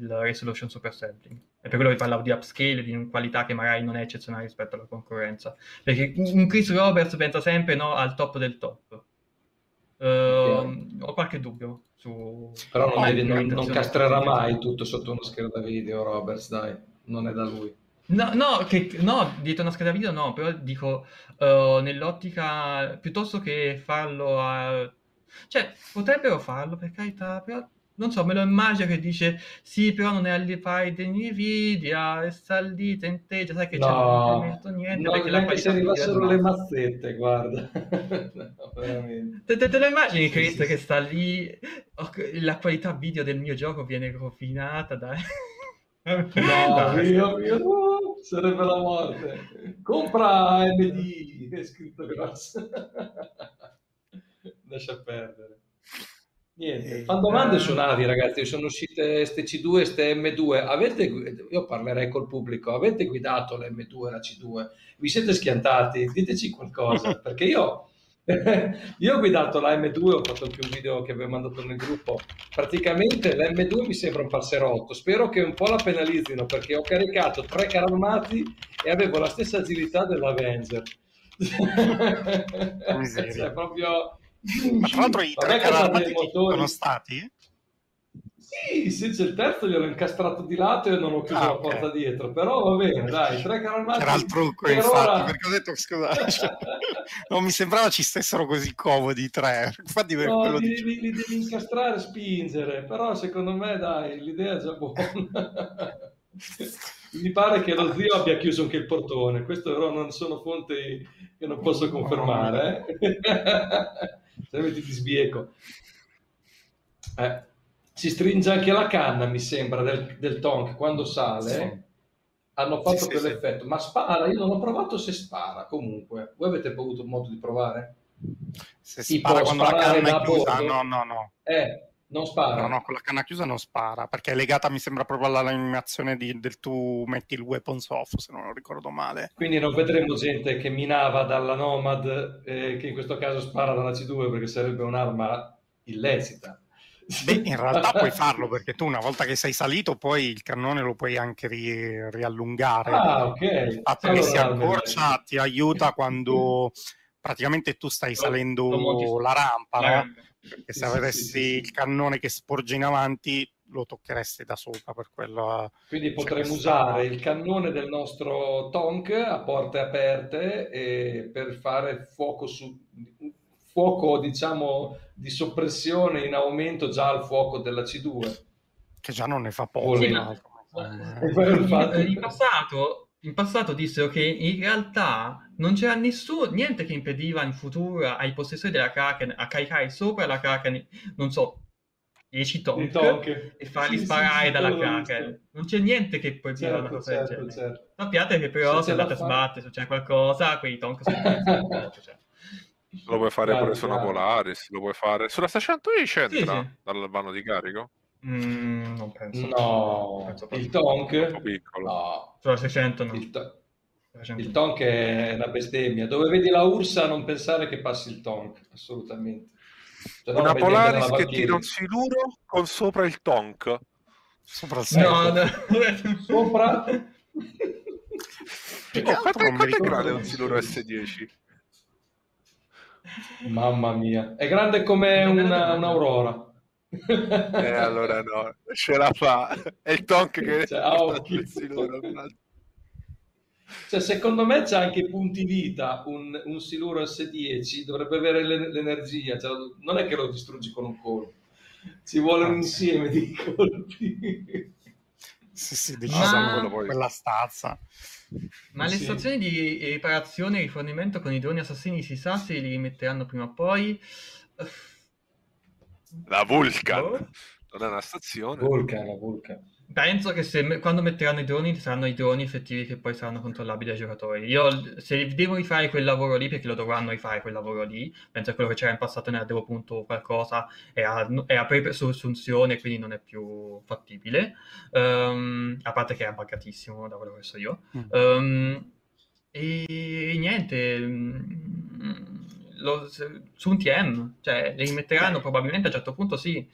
il resolution super sampling. E per quello che parlavo di upscale, di qualità che magari non è eccezionale rispetto alla concorrenza. Perché un Chris Roberts pensa sempre no, al top del top. Uh, ho qualche dubbio su... Però non, è, non, non castrerà mai tutto sotto una scheda video, Roberts, dai, non è da lui. No, no, che, no, dietro una scheda video no, però dico uh, nell'ottica, piuttosto che farlo a... Cioè, potrebbero farlo per carità, però non so, me lo immagino che dice sì, però non è alle pari di Nvidia, è lì, tenteggia, sai che no, c'è, non niente. No, perché la se arrivassero le mazzette, guarda. no, te, te, te, lo immagini, sì, sì, che sta lì, la qualità video del mio gioco viene rovinata, dai. No, mio, mio, no, sarebbe la morte. Compra AMD, è scritto grosso. Lascia perdere. Niente, fanno domande su navi ragazzi, sono uscite ste C2 e ste M2, avete, io parlerei col pubblico, avete guidato la M2 e la C2? Vi siete schiantati? Diteci qualcosa, perché io, io ho guidato la M2, ho fatto un video che avevo mandato nel gruppo, praticamente la M2 mi sembra un passerotto, spero che un po' la penalizzino perché ho caricato tre carri armati e avevo la stessa agilità dell'Avenger. cioè, proprio ma tra l'altro i tre carri sono stati? Sì, sì, c'è il terzo, gliel'ho incastrato di lato e non ho chiuso ah, la porta okay. dietro, però va bene, dai, tre carri armati. C'era il trucco, per infatti, ora... perché ho detto, scusa, cioè, non mi sembrava ci stessero così comodi i tre. Infatti, no, li, di... li, li, devi incastrare e spingere, però secondo me, dai, l'idea è già buona. mi pare che lo zio abbia chiuso anche il portone, questo però non sono fonti che non posso confermare. Eh altrimenti ti sbieco. Eh, si stringe anche la canna, mi sembra, del, del tonk quando sale. Sì. Hanno fatto sì, quell'effetto. Sì, ma spara, io non ho provato se spara comunque. Voi avete avuto modo di provare? Se tipo, spara quando la canna è chiusa, no, no, no. Eh, non spara. No, no, con la canna chiusa non spara, perché è legata, mi sembra, proprio all'animazione di, del tu metti il weapons off, se non lo ricordo male. Quindi non vedremo gente che minava dalla Nomad, eh, che in questo caso spara dalla C2, perché sarebbe un'arma illecita. Beh, in realtà puoi farlo, perché tu una volta che sei salito, poi il cannone lo puoi anche ri- riallungare. Ah, ok. Il fatto allora, che si accorcia ti aiuta quando praticamente tu stai salendo la rampa, no? Perché se avessi sì, sì, il cannone che sporge in avanti lo toccheresti da sopra per quello quindi potremmo usare il cannone del nostro Tonk a porte aperte per fare fuoco su fuoco diciamo di soppressione in aumento già al fuoco della C2 che già non ne fa poco sì, ma... in passato in passato dissero che in realtà non c'era nessuno, niente che impediva in futuro ai possessori della Kraken a caricare sopra la Kraken, non so, 10 tonk, tonk. e farli sì, sparare sì, dalla Kraken. Non c'è niente che poi certo, una cosa certo, del certo. Sappiate che però se, se andate a sbattere, se c'è qualcosa, quei tonk sono cioè. Lo puoi fare pure su una Polaris, lo puoi fare sulla 610 entra sì, dal vano di carico? Mm, non penso. No, penso il Tonk. Piccolo. No. Sulla 600 no. Il, to- il, Tonk è una bestemmia. Dove vedi la Ursa non pensare che passi il Tonk, assolutamente. Cioè, una Polaris che tira un siluro con sopra il Tonk. Sopra il no, no. sopra... Oh, quanto, quanto è grande un siluro S10? Mamma mia, è grande come una, un'aurora eh, allora no, ce la fa. È il Tonk che cioè, oh, cioè, secondo me c'è anche punti vita un, un Siluro S10 dovrebbe avere l'energia cioè, non è che lo distruggi con un colpo ci vuole un insieme di colpi. Sì sì diciamo Ma... quella stazza. Ma le sì. stazioni di riparazione e rifornimento con i droni assassini si sa se li metteranno prima o poi la Vulcan. Oh. Non è una stazione. Vulcan, la Vulcan. penso che se, quando metteranno i droni saranno i droni effettivi che poi saranno controllabili dai giocatori. Io se devo rifare quel lavoro lì, perché lo dovranno rifare quel lavoro lì, penso che quello che c'era in passato nella Devo punto qualcosa è a, è a assunzione, quindi non è più fattibile. Um, a parte che è buggatissimo da quello che so io. Mm. Um, e niente, mm, lo, su un TM, cioè li rimetteranno probabilmente a un certo punto sì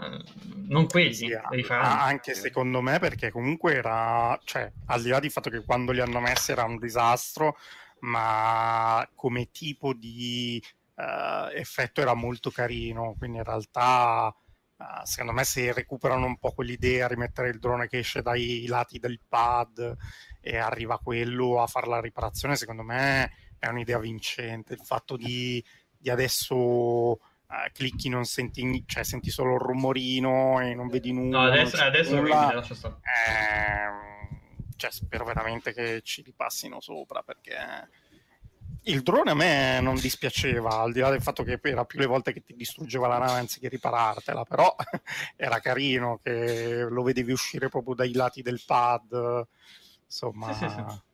eh, non quelli sì, anche secondo me perché comunque era cioè al di là del fatto che quando li hanno messi era un disastro ma come tipo di uh, effetto era molto carino quindi in realtà uh, secondo me se recuperano un po' quell'idea rimettere il drone che esce dai lati del pad e arriva quello a fare la riparazione secondo me è un'idea vincente il fatto di, di adesso uh, clicchi non senti, cioè senti solo il rumorino e non vedi nulla. No, adesso, adesso nulla. Orribile, eh, cioè, spero veramente che ci ripassino sopra perché il drone a me non dispiaceva, al di là del fatto che era più le volte che ti distruggeva la nave anziché riparartela, però era carino che lo vedevi uscire proprio dai lati del pad, insomma, sì, sì, sì.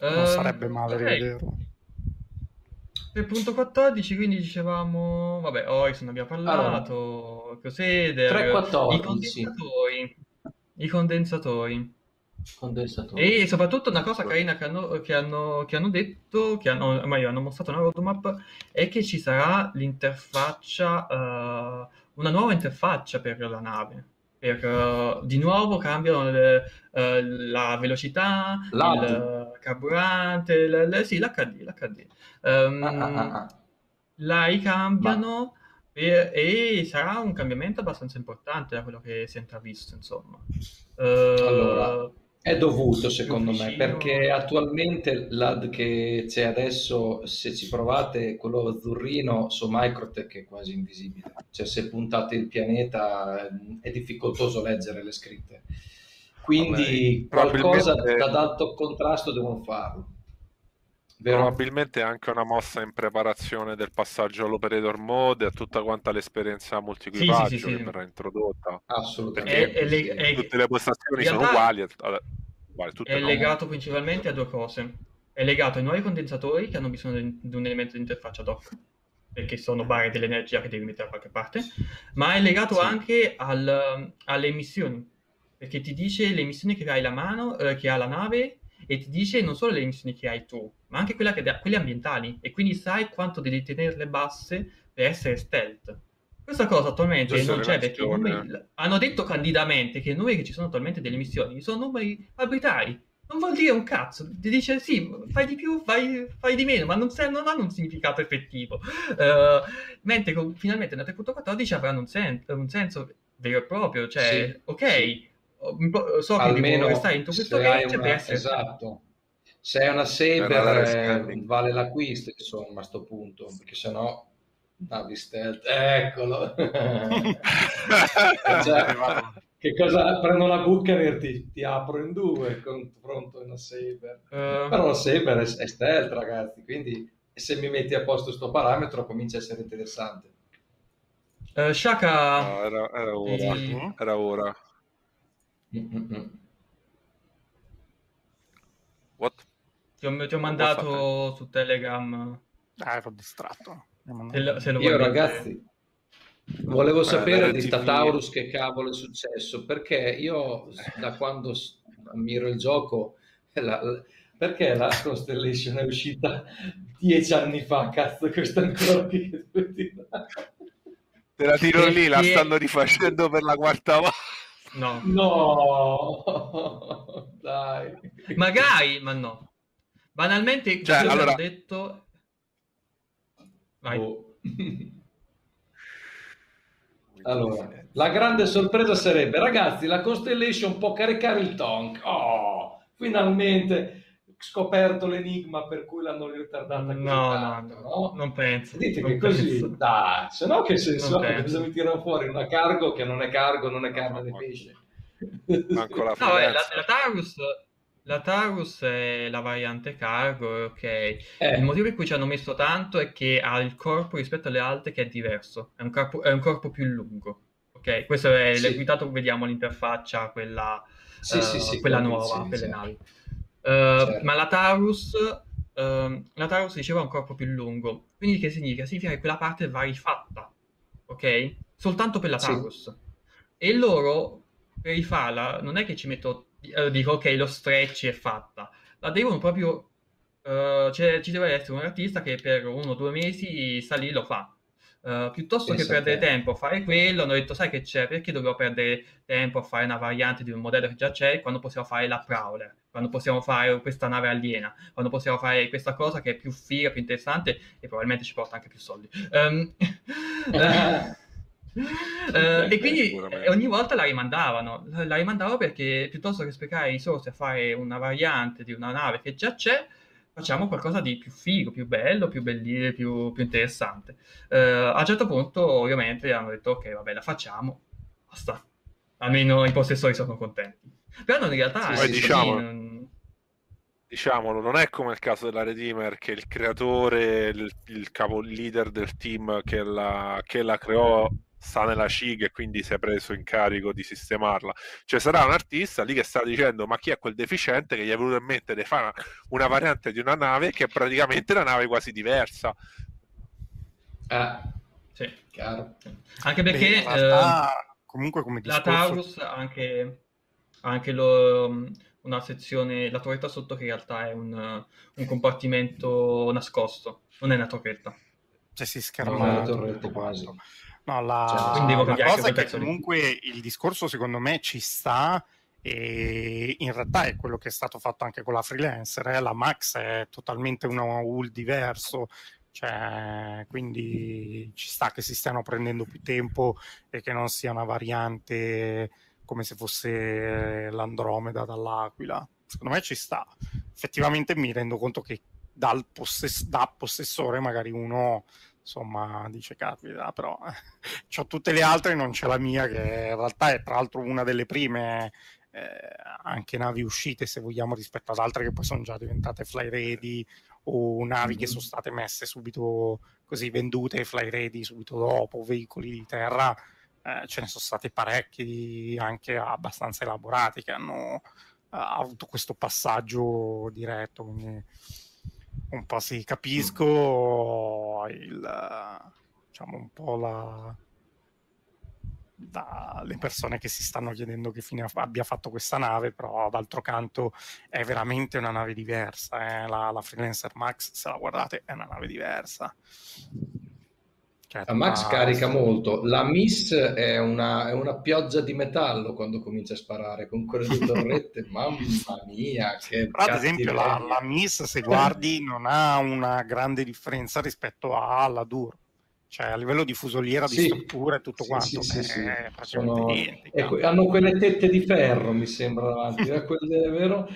Non uh, sarebbe male okay. vederlo. Per punto 14, quindi dicevamo, vabbè, Horizon abbiamo parlato, allora, Crusader, 314. i condensatori, i condensatori. Condensatori. E soprattutto una cosa carina che hanno, che hanno, che hanno detto, che hanno, meglio, hanno mostrato una roadmap, è che ci sarà l'interfaccia, uh, una nuova interfaccia per la nave. Per, uh, di nuovo cambiano le, uh, la velocità, L'auto. il carburante, le, le, sì, l'HD, l'HD. Um, ah, ah, ah. La ricambiano per, e sarà un cambiamento abbastanza importante da quello che si è intravisto, insomma. Uh, allora, è dovuto secondo me, perché attualmente l'AD che c'è adesso, se ci provate, quello azzurrino su Microtech è quasi invisibile. Cioè se puntate il pianeta è difficoltoso leggere le scritte. Quindi Vabbè, qualcosa ad alto contrasto devono farlo. Vero? Probabilmente è anche una mossa in preparazione del passaggio all'operator mode e a tutta quanta l'esperienza multiequipaggio sì, sì, sì, che verrà introdotta. Assolutamente. È, è, è, tutte le postazioni sono uguali. Allora, uguali è legato principalmente a due cose. È legato ai nuovi condensatori che hanno bisogno di un elemento di interfaccia doc perché sono barre dell'energia che devi mettere da qualche parte, ma è legato anche al, alle emissioni, perché ti dice le emissioni che hai la mano, eh, che ha la nave e ti dice non solo le emissioni che hai tu, ma anche che, quelle ambientali e quindi sai quanto devi tenerle basse per essere stealth. Questa cosa attualmente non c'è perché numeri, hanno detto candidamente che i numeri che ci sono attualmente delle missioni sono numeri arbitrari. Non vuol dire un cazzo, ti dice sì, fai di più, fai, fai di meno, ma non, non, hanno un significato effettivo. Uh, mentre con, finalmente nel 3.14 avranno un, sen- un, senso vero e proprio, cioè, sì, ok, sì. So che Almeno devo restare in questo range una... per essere... Esatto se è una Saber eh, vale l'acquisto, insomma, a questo punto, perché sennò navi stealth, eccolo. cioè, che cosa prendo una Buccaneer ti, ti apro in due confronto una Saber. Uh... Però la Saber è, è stealth, ragazzi, quindi se mi metti a posto questo parametro comincia a essere interessante. Uh, Shaka no, era, era, ora. E... Era ora. What? Ti ho, ti ho mandato su Telegram. Ah, ero distratto. Se lo, se lo Io ragazzi, volevo Beh, sapere di Tataurus che cavolo è successo, perché io da quando ammiro il gioco, la, la, perché la Constellation è uscita dieci anni fa, cazzo, questo ancora qui Te la tiro lì, la stanno rifacendo per la quarta volta. No. No, dai. Magari, ma no. Banalmente, cioè, allora... ho detto... Vai. Oh. allora, la grande sorpresa sarebbe, ragazzi, la Constellation può caricare il Tonk. Oh, finalmente scoperto l'enigma per cui l'hanno ritardata no, tanto, no, no, non penso. Dite non che penso. così, dai, se no che senso ha? Cosa mi tirano fuori? Una cargo che non è cargo, non è carne di pesce. Manco la, no, la, la Tarus la Taurus è la variante cargo, ok. Eh. Il motivo per cui ci hanno messo tanto è che ha il corpo rispetto alle altre che è diverso, è un corpo, è un corpo più lungo, ok? Questo è sì. l'equitato, vediamo l'interfaccia, quella, sì, uh, sì, quella nuova per le navi. Uh, certo. Ma la Taurus, uh, la Taurus diceva un corpo più lungo, quindi che significa? Significa che quella parte va rifatta, ok? Soltanto per la Taurus. E loro, per rifarla, non è che ci metto, uh, dico ok, lo stretch è fatta, la devono proprio, uh, cioè, ci deve essere un artista che per uno o due mesi sta lì lo fa. Uh, piuttosto Penso che perdere che... tempo a fare quello, hanno detto: Sai che c'è? Perché dobbiamo perdere tempo a fare una variante di un modello che già c'è quando possiamo fare la Prowler, quando possiamo fare questa nave aliena, quando possiamo fare questa cosa che è più figa, più interessante e probabilmente ci porta anche più soldi. Um, uh, Uh, e quindi ogni volta la rimandavano. La rimandavano perché piuttosto che sprecare risorse a fare una variante di una nave che già c'è, facciamo qualcosa di più figo, più bello, più bellino, più, più interessante. Uh, a un certo punto, ovviamente, hanno detto: Ok, vabbè, la facciamo, basta. Almeno i possessori sono contenti. Però in realtà sì, diciamo, non... diciamolo, non è come il caso della Redeemer che il creatore, il, il capo leader del team che la, che la creò sta nella CIG e quindi si è preso in carico di sistemarla. Cioè sarà un artista lì che sta dicendo ma chi è quel deficiente che gli è venuto in mente di fare una variante di una nave che è praticamente una nave quasi diversa. Ah, sì, chiaro. Anche perché Beh, realtà, eh, comunque come discorso... la Taurus ha anche, lo, una sezione, la torretta sotto che in realtà è un, un compartimento nascosto, non è una torretta. Cioè si scherma no, la torretta quasi. No, la, cioè, la cosa è che comunque il discorso secondo me ci sta e in realtà è quello che è stato fatto anche con la freelancer, eh? la Max è totalmente un UL diverso, cioè, quindi ci sta che si stiano prendendo più tempo e che non sia una variante come se fosse l'Andromeda dall'Aquila. Secondo me ci sta. Effettivamente mi rendo conto che dal possess- da possessore magari uno insomma dice capita però ho tutte le altre non c'è la mia che in realtà è tra l'altro una delle prime eh, anche navi uscite se vogliamo rispetto ad altre che poi sono già diventate fly ready o navi che sono state messe subito così vendute fly ready subito dopo veicoli di terra eh, ce ne sono stati parecchi anche abbastanza elaborati che hanno eh, avuto questo passaggio diretto quindi un po' sì, capisco il, diciamo un po' la, dalle persone che si stanno chiedendo che fine abbia fatto questa nave, però d'altro canto è veramente una nave diversa. Eh? La, la Freelancer Max, se la guardate, è una nave diversa. Certo, la Max carica molto, la Miss è una, è una, pioggia di metallo quando comincia a sparare con quelle due torrette, mamma mia. Che Però ad esempio la, la, Miss, se guardi, non ha una grande differenza rispetto alla Dur. Cioè a livello di fusoliera, di sì, struttura e tutto sì, quanto, sì, sì, è Sono... ecco, hanno quelle tette di ferro, mi sembra, davanti, è quelle, vero?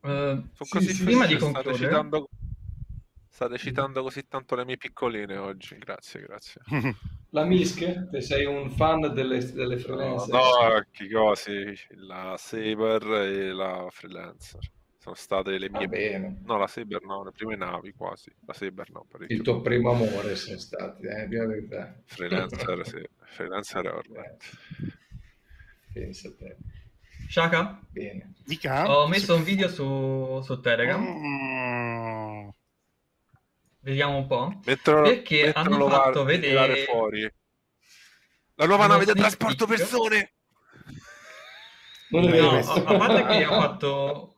uh, prima di concludere... State citando così tanto le mie piccoline oggi, grazie, grazie. La Misk? Te sei un fan delle, delle freelancer? No, no che cosi, la Saber e la freelancer. Sono state le mie... bene. No, la Saber no, le prime navi quasi. La Saber no, parecchio. Il tuo primo amore sono stati, eh, di verità. Freelancer, sì. Freelancer è ormai. Pensa a te. Shaka? Bene. Dica. Ho messo un video su, su Telegram. Mm Vediamo un po'. Metterlo, perché hanno fatto vedere fuori. La nuova nave da trasporto persone. Non no, a parte che ho fatto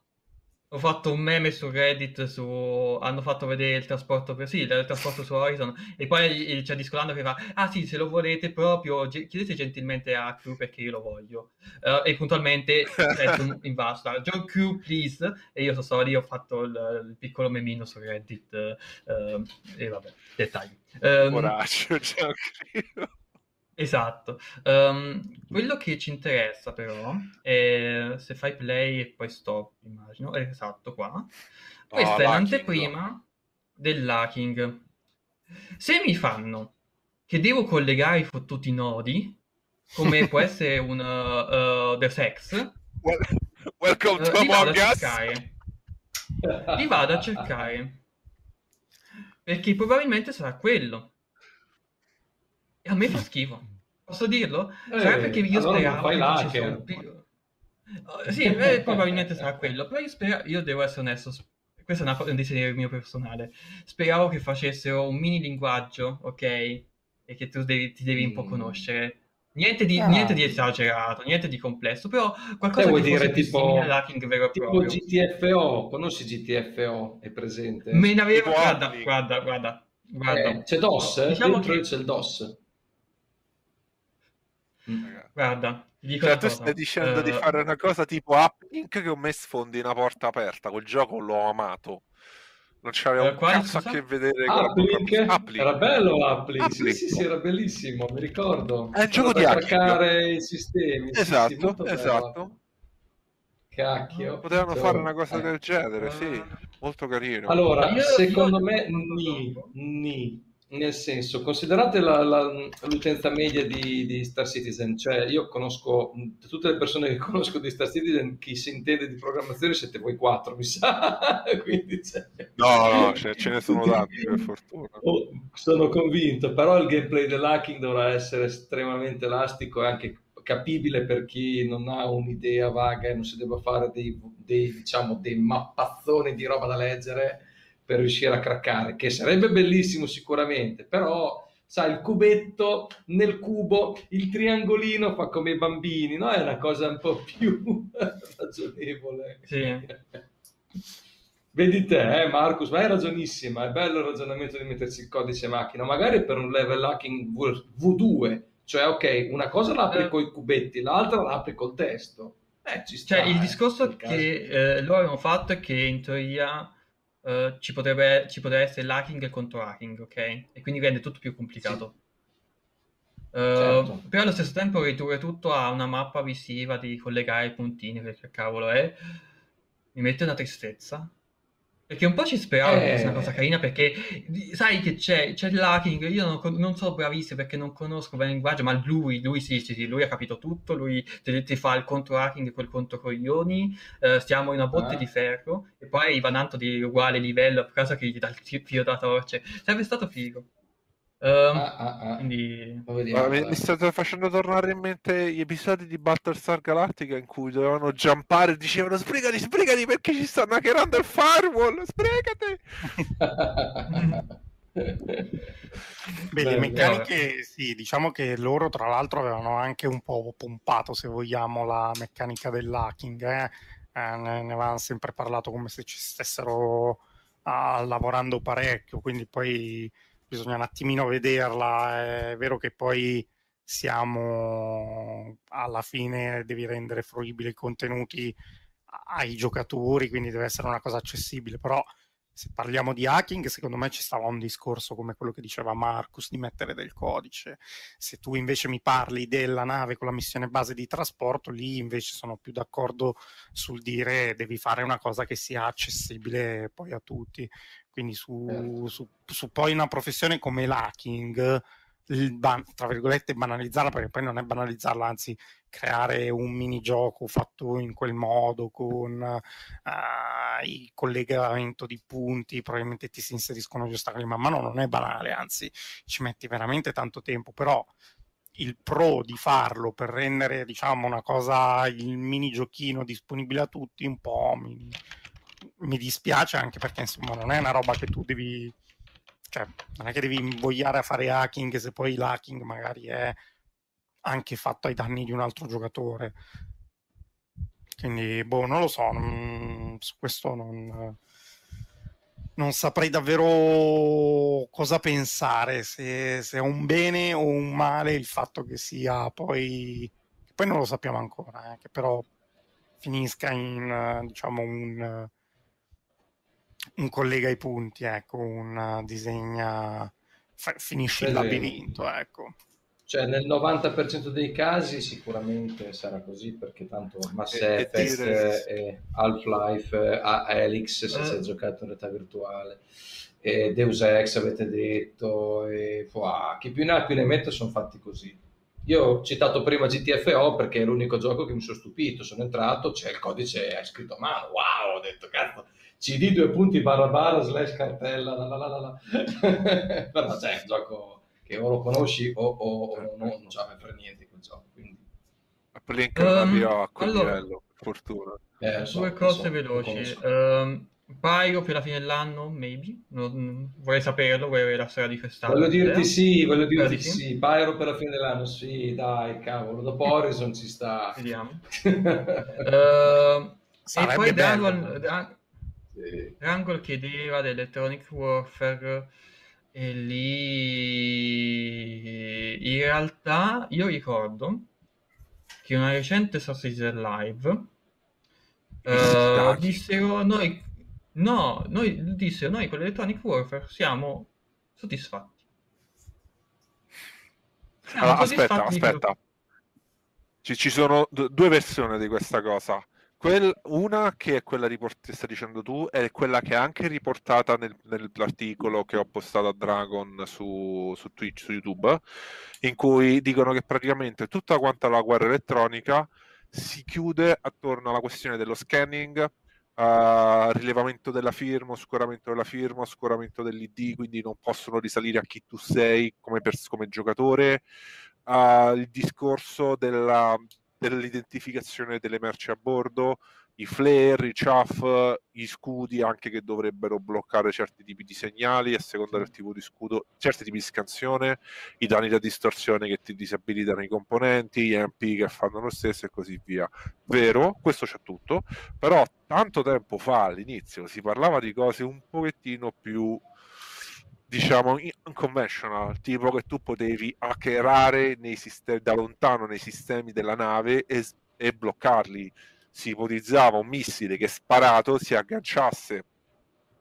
ho fatto un meme su Reddit su hanno fatto vedere il trasporto per sì, il trasporto su Horizon e poi c'è Discolando che fa ah sì se lo volete proprio chiedete gentilmente a Crew perché io lo voglio. Uh, e puntualmente in vasta John Crew please. E io sono stato lì ho fatto il, il piccolo memino su Reddit uh, e vabbè dettagli. Um, Coraggio John Crew Esatto. Um, quello che ci interessa però è se fai play e poi stop, immagino. Esatto qua. Questa oh, è l'anteprima dell'hacking. Se mi fanno che devo collegare i fottuti nodi, come può essere un uh, uh, The Sex, well, welcome uh, to li vado a cercare. Li vado a cercare. Perché probabilmente sarà quello. E a me fa schifo. Posso dirlo? Eh, Sarà perché io allora speravo che facesse un... Oh, sì, eh, probabilmente sarà quello, però io, speravo, io devo essere onesto, questo è una, un desiderio mio personale, speravo che facessero un mini linguaggio, ok? E che tu devi, ti devi un po' mm. conoscere. Niente di, ah. niente di, esagerato, niente di complesso, però qualcosa vuoi dire tipo, hacking vero tipo proprio. GTFO, conosci GTFO? È presente? Me ne avevo, guarda, guarda, guarda, guarda. Eh, c'è DOS, diciamo che... c'è il DOS. Guarda, Dico cioè, tu stai dicendo uh, di fare una cosa tipo Uplink che ho messo sfondi una porta aperta. Quel gioco l'ho amato. Non c'aveva uh, un cazzo a che vedere con Uplink? Uplink. Era bello Uplink. Uplink. Sì, sì, sì, era bellissimo, mi ricordo. È un gioco di hackare i sistemi. Esatto, sì, esatto. Cacchio. Potevano fare una cosa del genere, sì. Molto carino. Allora, secondo me, ni, ni nel senso, considerate la, la, l'utenza media di, di, Star Citizen, cioè io conosco tutte le persone che conosco di Star Citizen, chi si intende di programmazione siete voi quattro, mi sa. Quindi c'è... No, no, cioè, ce ne sono tanti per fortuna. Oh, sono convinto, però il gameplay dell'hacking dovrà essere estremamente elastico e anche capibile per chi non ha un'idea vaga e non si debba fare dei, dei, diciamo, dei mappazzoni di roba da leggere per riuscire a craccare, che sarebbe bellissimo sicuramente, però sai, il cubetto nel cubo, il triangolino fa come i bambini, no? È una cosa un po' più ragionevole. Sì. Vedi te, eh, Marcus, ma hai ragionissima, è bello il ragionamento di mettersi il codice macchina, magari per un level hacking V2, cioè ok, una cosa la apri eh. con i cubetti, l'altra la apri col testo. Eh, ci sta, cioè, il discorso eh, che eh, loro hanno fatto è che in teoria uh, ci, potrebbe, ci potrebbe essere l'hacking e il contro hacking, ok? E quindi rende tutto più complicato. Sì. Uh, certo. Però allo stesso tempo ridurre tutto a una mappa visiva di collegare i puntini, perché cavolo è, mi mette una tristezza. Perché un po' ci speravo eh... fosse una cosa carina perché sai che c'è, c'è l'hacking, io non, non, sono bravissimo perché non conosco bene il linguaggio, ma lui, lui sì, sì, sì, lui ha capito tutto, lui ti, ti fa il contro hacking e quel contro coglioni, eh, stiamo in una botte ah. di ferro e poi arriva tanto di uguale livello a casa che gli dà il filo da torce, sarebbe stato figo. Um, ah, ah, ah. Quindi... Vediamo, mi, mi state facendo tornare in mente gli episodi di Battlestar Galactica in cui dovevano jumpare e dicevano sbrigati, sbrigati perché ci stanno hackerando il firewall, sbrigati! Beh, le meccaniche, sì, diciamo che loro tra l'altro avevano anche un po' pompato, se vogliamo, la meccanica dell'hacking, eh? Eh, ne, ne avevano sempre parlato come se ci stessero ah, lavorando parecchio, quindi poi bisogna un attimino vederla. È vero che poi siamo alla fine, devi rendere fruibili i contenuti ai giocatori, quindi deve essere una cosa accessibile, però se parliamo di hacking, secondo me ci stava un discorso come quello che diceva Marcus di mettere del codice. Se tu invece mi parli della nave con la missione base di trasporto, lì invece sono più d'accordo sul dire devi fare una cosa che sia accessibile poi a tutti. Quindi su, certo. su, su poi una professione come l'hacking, ban- tra virgolette banalizzarla, perché poi non è banalizzarla, anzi creare un minigioco fatto in quel modo con uh, il collegamento di punti, probabilmente ti si inseriscono gli ostacoli man mano, non è banale, anzi ci metti veramente tanto tempo, però il pro di farlo per rendere diciamo una cosa, il minigiochino disponibile a tutti, un po' mi, mi dispiace anche perché insomma non è una roba che tu devi cioè non è che devi invogliare a fare hacking se poi l'hacking magari è anche fatto ai danni di un altro giocatore. Quindi boh non lo so non, su questo non, non saprei davvero cosa pensare se, se, è un bene o un male il fatto che sia poi poi non lo sappiamo ancora eh, che però finisca in diciamo un un collega i punti, ecco, un disegna, fa, finisce il labirinto, ecco. Cioè nel 90% dei casi sicuramente sarà così perché tanto Mass Effect e, e Half-Life, a Helix se si è giocato in realtà virtuale, e Deus Ex avete detto, e wow, chi più ne ha più ne mette sono fatti così. Io ho citato prima GTFO perché è l'unico gioco che mi sono stupito, sono entrato, c'è il codice, è scritto a mano, wow, ho detto cazzo, cd due punti barra barra slash cartella la la la la però c'è un gioco che o lo conosci o, o, o no, non sa per niente quel gioco. Quindi... Per link um, arriva a quel allora, livello, fortuna. Eh, so, due cose so, veloci. Um, Paio per la fine dell'anno, maybe. Non, vorrei saperlo, vorrei avere la storia di quest'anno. Voglio dirti eh? sì, voglio dirti sì. sì. Pyro per la fine dell'anno, sì, dai, cavolo. Dopo Horizon ci sta. Vediamo. uh, e poi Dra- sì. Dragon chiedeva dell'Electronic Warfare e lì in realtà io ricordo che una recente Sausage Live uh, dissero noi no, noi dissero noi con l'Electronic Warfare siamo soddisfatti. Siamo allora, soddisfatti aspetta, aspetta. Ci, ci sono d- due versioni di questa cosa. Quel, una che è quella che stai dicendo tu, è quella che è anche riportata nel, nell'articolo che ho postato a Dragon su, su Twitch, su YouTube, in cui dicono che praticamente tutta quanta la guerra elettronica si chiude attorno alla questione dello scanning, uh, rilevamento della firma, oscuramento della firma, oscuramento dell'ID, quindi non possono risalire a chi tu sei come, pers- come giocatore, uh, il discorso della dell'identificazione delle merci a bordo, i flare, i chaff, gli scudi anche che dovrebbero bloccare certi tipi di segnali a seconda del tipo di scudo, certi tipi di scansione, i danni da distorsione che ti disabilitano i componenti, gli MP che fanno lo stesso e così via. Vero, questo c'è tutto, però tanto tempo fa all'inizio si parlava di cose un pochettino più diciamo unconventional, tipo che tu potevi hackerare nei sistemi, da lontano nei sistemi della nave e, e bloccarli. Si ipotizzava un missile che sparato si agganciasse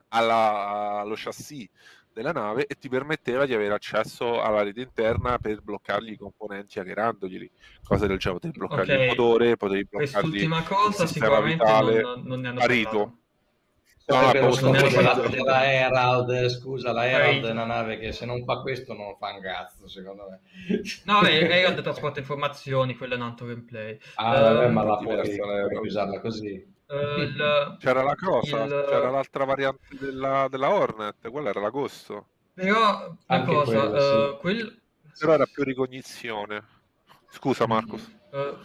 alla, allo chassis della nave e ti permetteva di avere accesso alla rete interna per bloccargli i componenti hackerandoglieli, cose del genere, potevi bloccargli okay. il motore, potevi bloccargli Quest'ultima cosa sicuramente vitale, non, non ne hanno parlato. No, no, la, la Herald, scusa, la Herald è una nave che se non fa questo non fa un cazzo, secondo me. No, Herald trasporta informazioni, quella è un altro gameplay. Ah, uh, vabbè, ma la puoi, puoi usarla così. Il, c'era la cosa, il... c'era l'altra variante della, della, Hornet, quella era l'agosto. Però, una cosa, quello, uh, sì. quel... Però era più ricognizione. Scusa Marcos. Uh,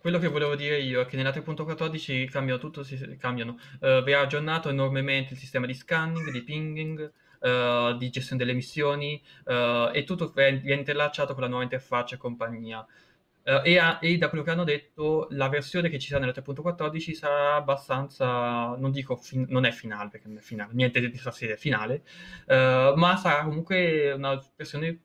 quello che volevo dire io è che nella 3.14 cambiano tutto, si, cambiano. Uh, vi ha aggiornato enormemente il sistema di scanning, di pinging, uh, di gestione delle missioni uh, e tutto viene interlacciato con la nuova interfaccia e compagnia. E, a, e, da quello che hanno detto, la versione che ci sarà nella 3.14 sarà abbastanza, non dico, fin, non è finale, perché non è finale, niente di stasera è finale, ma sarà comunque una versione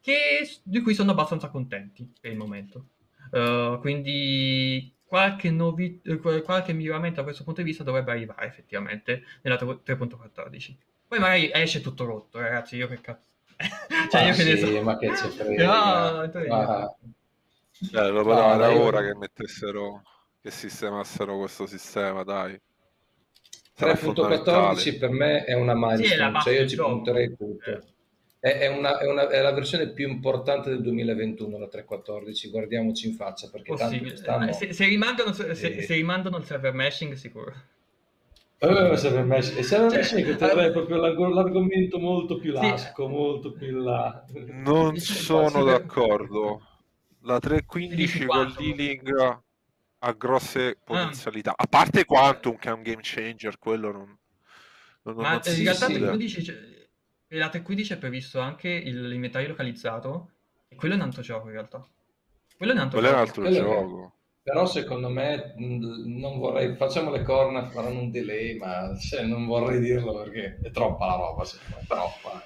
che, di cui sono abbastanza contenti per il momento. Uh, quindi qualche, novi- eh, qualche miglioramento da questo punto di vista dovrebbe arrivare effettivamente nella 3.14. Poi magari esce tutto rotto, ragazzi, io che cazzo. cioè, ah, io che sì, so. ma che c'è frega. No, ah. Cioè, lo io... ora che mettessero, che sistemassero questo sistema, dai. 3.14 per me è una milestone, sì, cioè io ci punterei tutto. Eh. È, è, una, è, una, è, la versione più importante del 2021, la 3.14, guardiamoci in faccia perché Possibile. se, se, rimandano, se, se, rimandano il server meshing sicuro. Eh, server meshing. E server cioè, meshing che terrei proprio l'argomento molto più lasco, sì. molto più in là. Non sono d'accordo. La 3.15 col dealing ha grosse ah. potenzialità. Ah. A parte Quantum che è un game changer, quello non... non Ma non in realtà 3.15 e la 315 è previsto anche l'inventario localizzato e quello è un altro gioco in realtà. Quello è un altro quello gioco. È un altro gioco. Però secondo me non vorrei, facciamo le corna, faranno un delay, ma cioè, non vorrei dirlo perché è troppa la roba, è troppa.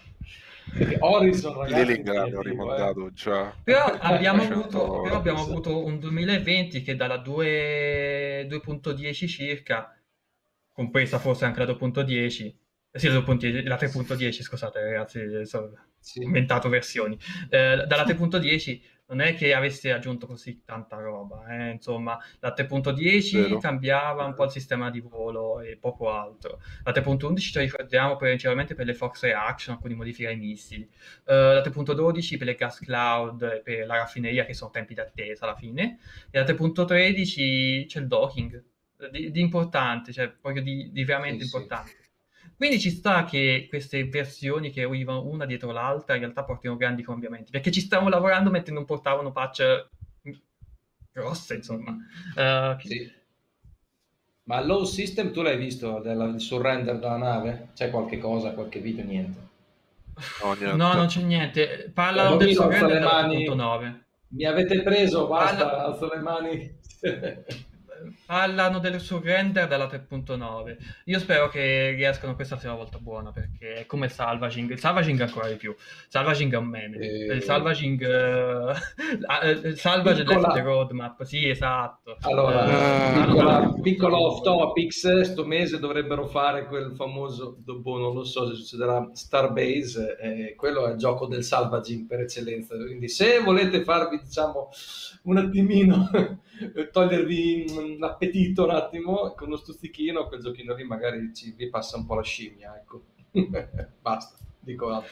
Perché Horizon ragazzi, Link l'hanno rimontato eh. già. Però abbiamo, avuto, però abbiamo avuto un 2020 che dalla 2, 2.10 circa, compresa forse anche la 2.10, sì, la 3.10, scusate ragazzi, ho sì. inventato versioni. Eh, dalla 3.10 non è che avesse aggiunto così tanta roba, eh? insomma, la 3.10 Vero. cambiava un po' il sistema di volo e poco altro. La 3.11 ci ricordiamo principalmente per le force reaction, alcuni modifiche ai missili. Uh, la 3.12 per le gas cloud e per la raffineria che sono tempi d'attesa alla fine. E la 3.13 c'è il docking, di, di importante, cioè proprio di, di veramente sì, importante. Sì Quindi ci sta che queste versioni che arrivano una dietro l'altra in realtà portino grandi cambiamenti, perché ci stiamo lavorando mentre non portavano patch grosse, insomma. Uh, sì. Ma low system tu l'hai visto della, il surrender della nave? C'è qualche cosa, qualche video, niente? No, no non c'è niente. Parla del surrender della mani... 9. Mi avete preso, basta, Parla... alzo le mani. parlano del surrender della 3.9. Io spero che riescano questa sia una volta buona perché è come salvaging. Il salvaging ancora di più. Salvaging è un meme. E... Il salvaging uh... salvage Piccola... the roadmap. Sì, esatto. Allora, uh, piccola, piccolo off topics. Sto mese dovrebbero fare quel famoso, boh, non lo so se succederà, Starbase. Eh, quello è il gioco del salvaging per eccellenza. Quindi se volete farvi, diciamo, un attimino togliervi l'appetito un attimo con uno stuzzichino, quel giochino lì magari ci vi passa un po' la scimmia, ecco. Basta, dico altro.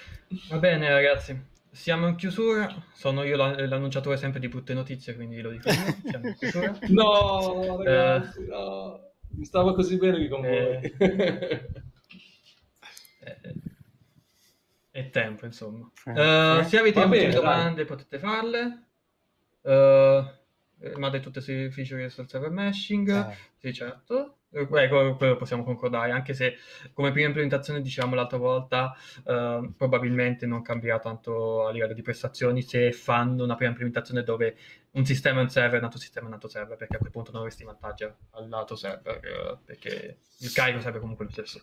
Va bene ragazzi, siamo in chiusura, sono io l'annunciatore sempre di brutte notizie, quindi lo dico io, siamo in chiusura. no, ragazzi, eh, no. Mi stavo così bene con eh, voi. eh, è tempo, insomma. Uh, se avete bene, domande potete farle. Uh, rimane tutte le feature sul server meshing, eh. sì certo. Ecco, quello possiamo concordare, anche se come prima implementazione, diciamo l'altra volta, eh, probabilmente non cambierà tanto a livello di prestazioni se fanno una prima implementazione dove un sistema è un server, un altro sistema è un altro server, perché a quel punto non avresti vantaggio al lato server, eh, perché il carico serve comunque lo stesso.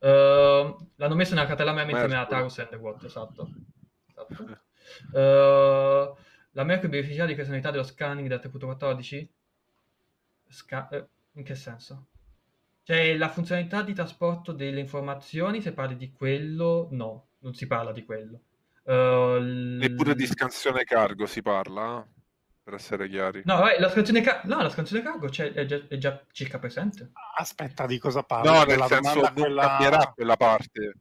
Uh, l'hanno messo nella cartella meme insieme a Tarus and What, esatto. esatto. La Merck beneficia di funzionalità dello scanning da 3.14? Sca- eh, in che senso? Cioè, la funzionalità di trasporto delle informazioni, se parli di quello, no, non si parla di quello. Uh, Neppure l... di scansione cargo si parla, per essere chiari. No, la scansione, car- no, la scansione cargo è già, è, già, circa presente. Aspetta, di cosa parli? No, nel senso non quella... cambierà quella parte.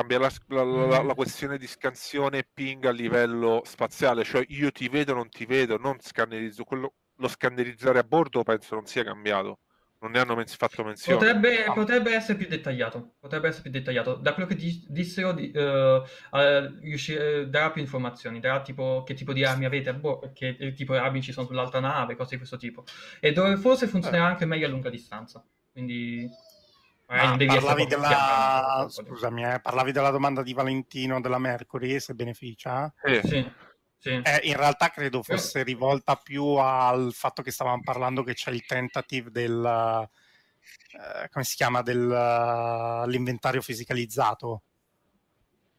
Cambia la, la, la, la, questione di scansione e ping a livello spaziale, cioè io ti vedo, non ti vedo, non scannerizzo. Quello, lo scannerizzare a bordo penso non sia cambiato. Non ne hanno men- fatto menzione. Potrebbe, ah. potrebbe, essere più dettagliato. Potrebbe essere più dettagliato. Da quello che di- dissero, di, uh, uh, riuscire, darà più informazioni. Darà tipo che tipo di armi avete a bordo, che tipo di armi ci sono sull'altra nave, cose di questo tipo. E dove forse funzionerà eh. anche meglio a lunga distanza. Quindi Ah, parlavi, della... Scusami, eh, parlavi della domanda di Valentino della Mercury, se beneficia? Eh. Sì. Sì. Eh, in realtà credo fosse rivolta più al fatto che stavamo parlando che c'è il tentative del eh, come si chiama dell'inventario fisicalizzato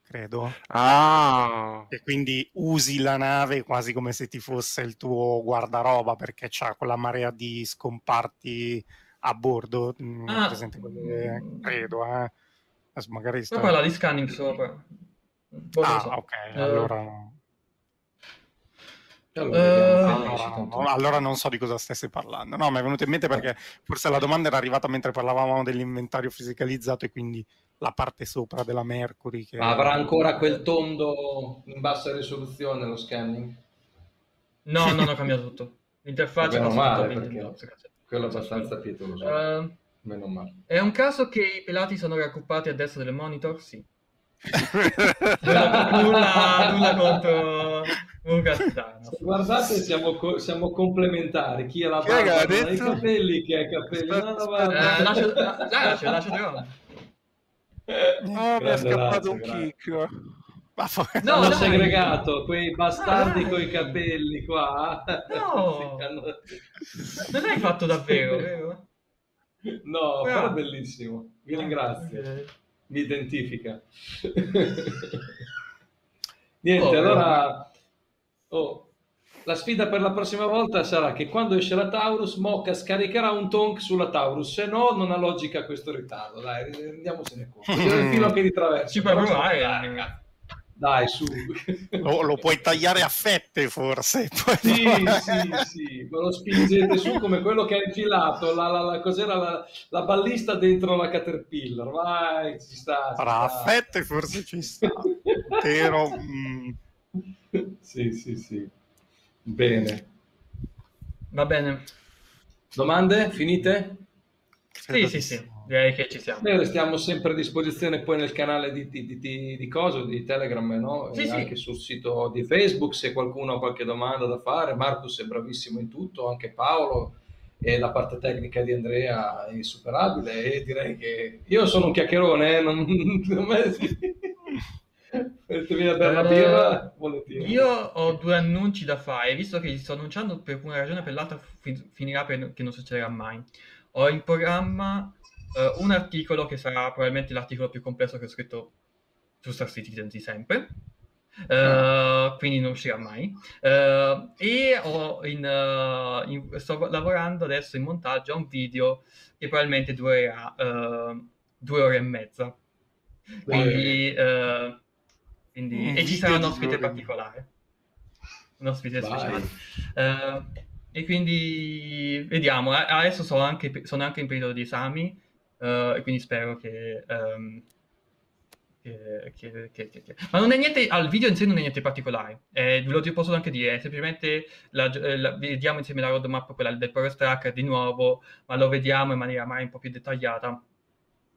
credo ah. e quindi usi la nave quasi come se ti fosse il tuo guardaroba perché c'ha quella marea di scomparti a bordo, mm, ah. presente quelle, credo, eh. Adesso magari sto... parla di scanning sopra. ah, so. ok, uh... allora... Allora, uh, allora, no, allora, non so di cosa stesse parlando. No, mi è venuto in mente perché forse la domanda era arrivata mentre parlavamo dell'inventario fisicalizzato e quindi la parte sopra della Mercury. Che... Ma avrà ancora quel tondo in bassa risoluzione lo scanning? No, non ho cambiato tutto. L'interfaccia non male, perché... Quello è abbastanza pietoso. Uh, Meno male. È un caso che i pelati sono raggruppati a destra del monitor? Sì. nulla, nulla contro Mugattano. Guardate, siamo, co- siamo, complementari. Chi ha la barba non ha i capelli, chi ha i capelli la barba. Eh, lascia, lascia, lascia, lascia Oh, mi è scappato un kick. No, hanno segregato quei bastardi ah, con i capelli qua. No, non l'hai fatto davvero, vero? No, però è bellissimo. Vi ringrazio. Okay. Mi identifica. Niente, oh, allora... Oh, la sfida per la prossima volta sarà che quando esce la Taurus, Mocca scaricherà un tonk sulla Taurus, se no non ha logica questo ritardo. Dai, rendiamosene conto. C'è il filo che di traverso. Ci puoi provare, ragazzi. Dai, su. Lo, lo, puoi tagliare a fette, forse. Sì, sì, sì, me lo spingete su come quello che ha infilato la, la, la, cos'era la, la, ballista dentro la Caterpillar. Vai, ci sta. Ci a fette forse ci sta. Però... Mm. Sì, sì, sì. Bene. Va bene. Domande? Finite? Sì, sì, sì, direi che ci siamo. Noi restiamo sempre a disposizione poi nel canale di, di, di, di Coso, di Telegram, no? Sì, e sì. anche sul sito di Facebook se qualcuno ha qualche domanda da fare. Marcus è bravissimo in tutto, anche Paolo e la parte tecnica di Andrea è insuperabile e direi che io sono un chiacchierone, eh? non, non birra, uh, io ho due annunci da fare, visto che li sto annunciando per una ragione o per l'altra finirà per che non succederà mai. Ho in programma uh, un articolo che sarà probabilmente l'articolo più complesso che ho scritto su Star Citizen di sempre, Uh, quindi non uscirà mai. Uh, e in, uh, in, sto lavorando adesso in montaggio a un video che probabilmente durerà due ore e mezza. Quindi, quindi e ci sarà un ospite particolare, un ospite Vai. speciale. e quindi vediamo. Adesso sono anche, sono anche in periodo di esami e quindi spero che. Um, che, che, che, ma non è niente, al video in sé non è niente particolare, eh, ve lo posso anche dire, è semplicemente la, la, vediamo insieme la roadmap, quella del Progress Tracker di nuovo, ma lo vediamo in maniera mai un po' più dettagliata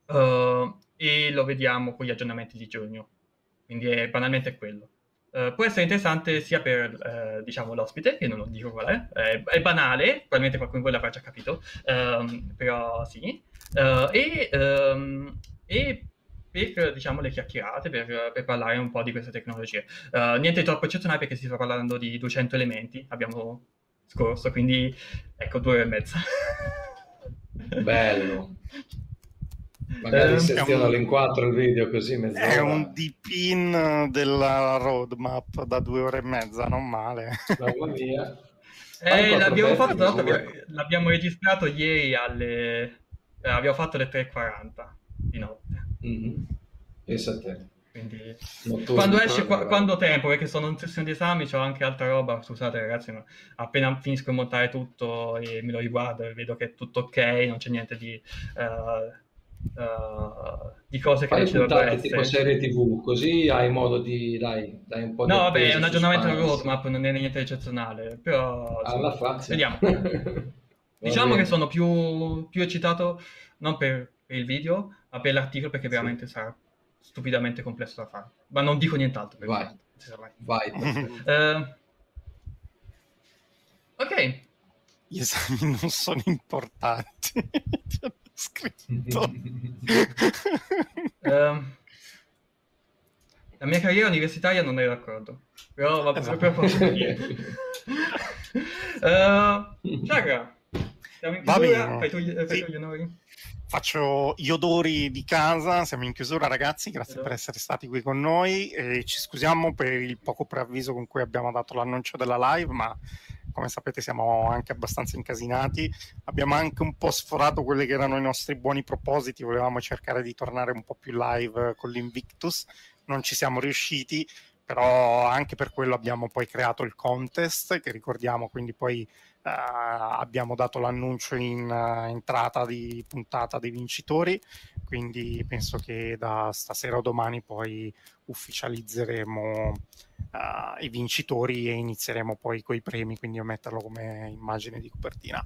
uh, e lo vediamo con gli aggiornamenti di giugno, quindi è, banalmente quello. Uh, può essere interessante sia per uh, diciamo, l'ospite, che non lo dico qual è, è, è banale, probabilmente qualcuno di voi l'avrà già capito, um, però sì, e, um, e per diciamo, le chiacchierate, per, per, parlare un po' di queste tecnologie. Uh, niente troppo eccezionale perché si sta parlando di 200 elementi, abbiamo scorso, quindi ecco due ore e mezza. Bello. Magari eh, sezionalo un... in quattro il video così mezz'ora. È un deep in della roadmap da due ore e mezza, non male. Mamma mia. Eh, l'abbiamo, fatto, l'abbiamo registrato ieri alle... Eh, abbiamo fatto alle 3.40 di notte. Mm-hmm. Pensa a te. Quindi, quando esce, qua, quando tempo, perché sono in sessione di esami, ho anche altra roba, scusate ragazzi, ma appena finisco di montare tutto e me lo riguardo e vedo che è tutto ok, non c'è niente di, uh, uh, di cose che Fai dovrebbero essere. tipo serie tv, così hai modo di, dai, dai un po' No, vabbè, è un aggiornamento alla roadmap, non è niente eccezionale, però... Alla faccia. Vediamo. diciamo che sono più, più eccitato, non per, per il video, ma per l'articolo perché veramente sì. sarà stupidamente complesso da fare. Ma non dico nient'altro. Vai. Vai. uh, ok. Gli esami non sono importanti. scritto. uh, la mia carriera universitaria non è d'accordo. Però va esatto. posso dire. uh, Ciaga, siamo in chiusura, fai tu, fai sì. tu gli onori? faccio gli odori di casa, siamo in chiusura ragazzi, grazie per essere stati qui con noi e ci scusiamo per il poco preavviso con cui abbiamo dato l'annuncio della live, ma come sapete siamo anche abbastanza incasinati, abbiamo anche un po' sforato quelli che erano i nostri buoni propositi, volevamo cercare di tornare un po' più live con l'Invictus, non ci siamo riusciti, però anche per quello abbiamo poi creato il contest che ricordiamo quindi poi abbiamo dato l'annuncio in uh, entrata di puntata dei vincitori, quindi penso che da stasera o domani poi ufficializzeremo uh, i vincitori e inizieremo poi con i premi, quindi io metterlo come immagine di copertina.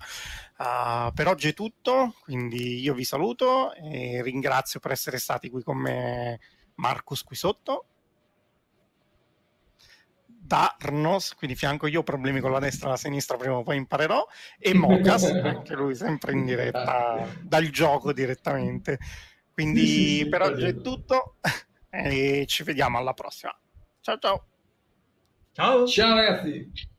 per oggi è tutto, quindi io vi saluto e ringrazio per essere stati qui con me Marcus qui sotto Darnos, quindi fianco io ho problemi con la destra e la sinistra, prima o poi imparerò, e Mocas, anche lui sempre in diretta, dal gioco direttamente. Quindi sì, sì, per oggi è tutto e ci vediamo alla prossima. Ciao ciao. Ciao. Ciao ragazzi.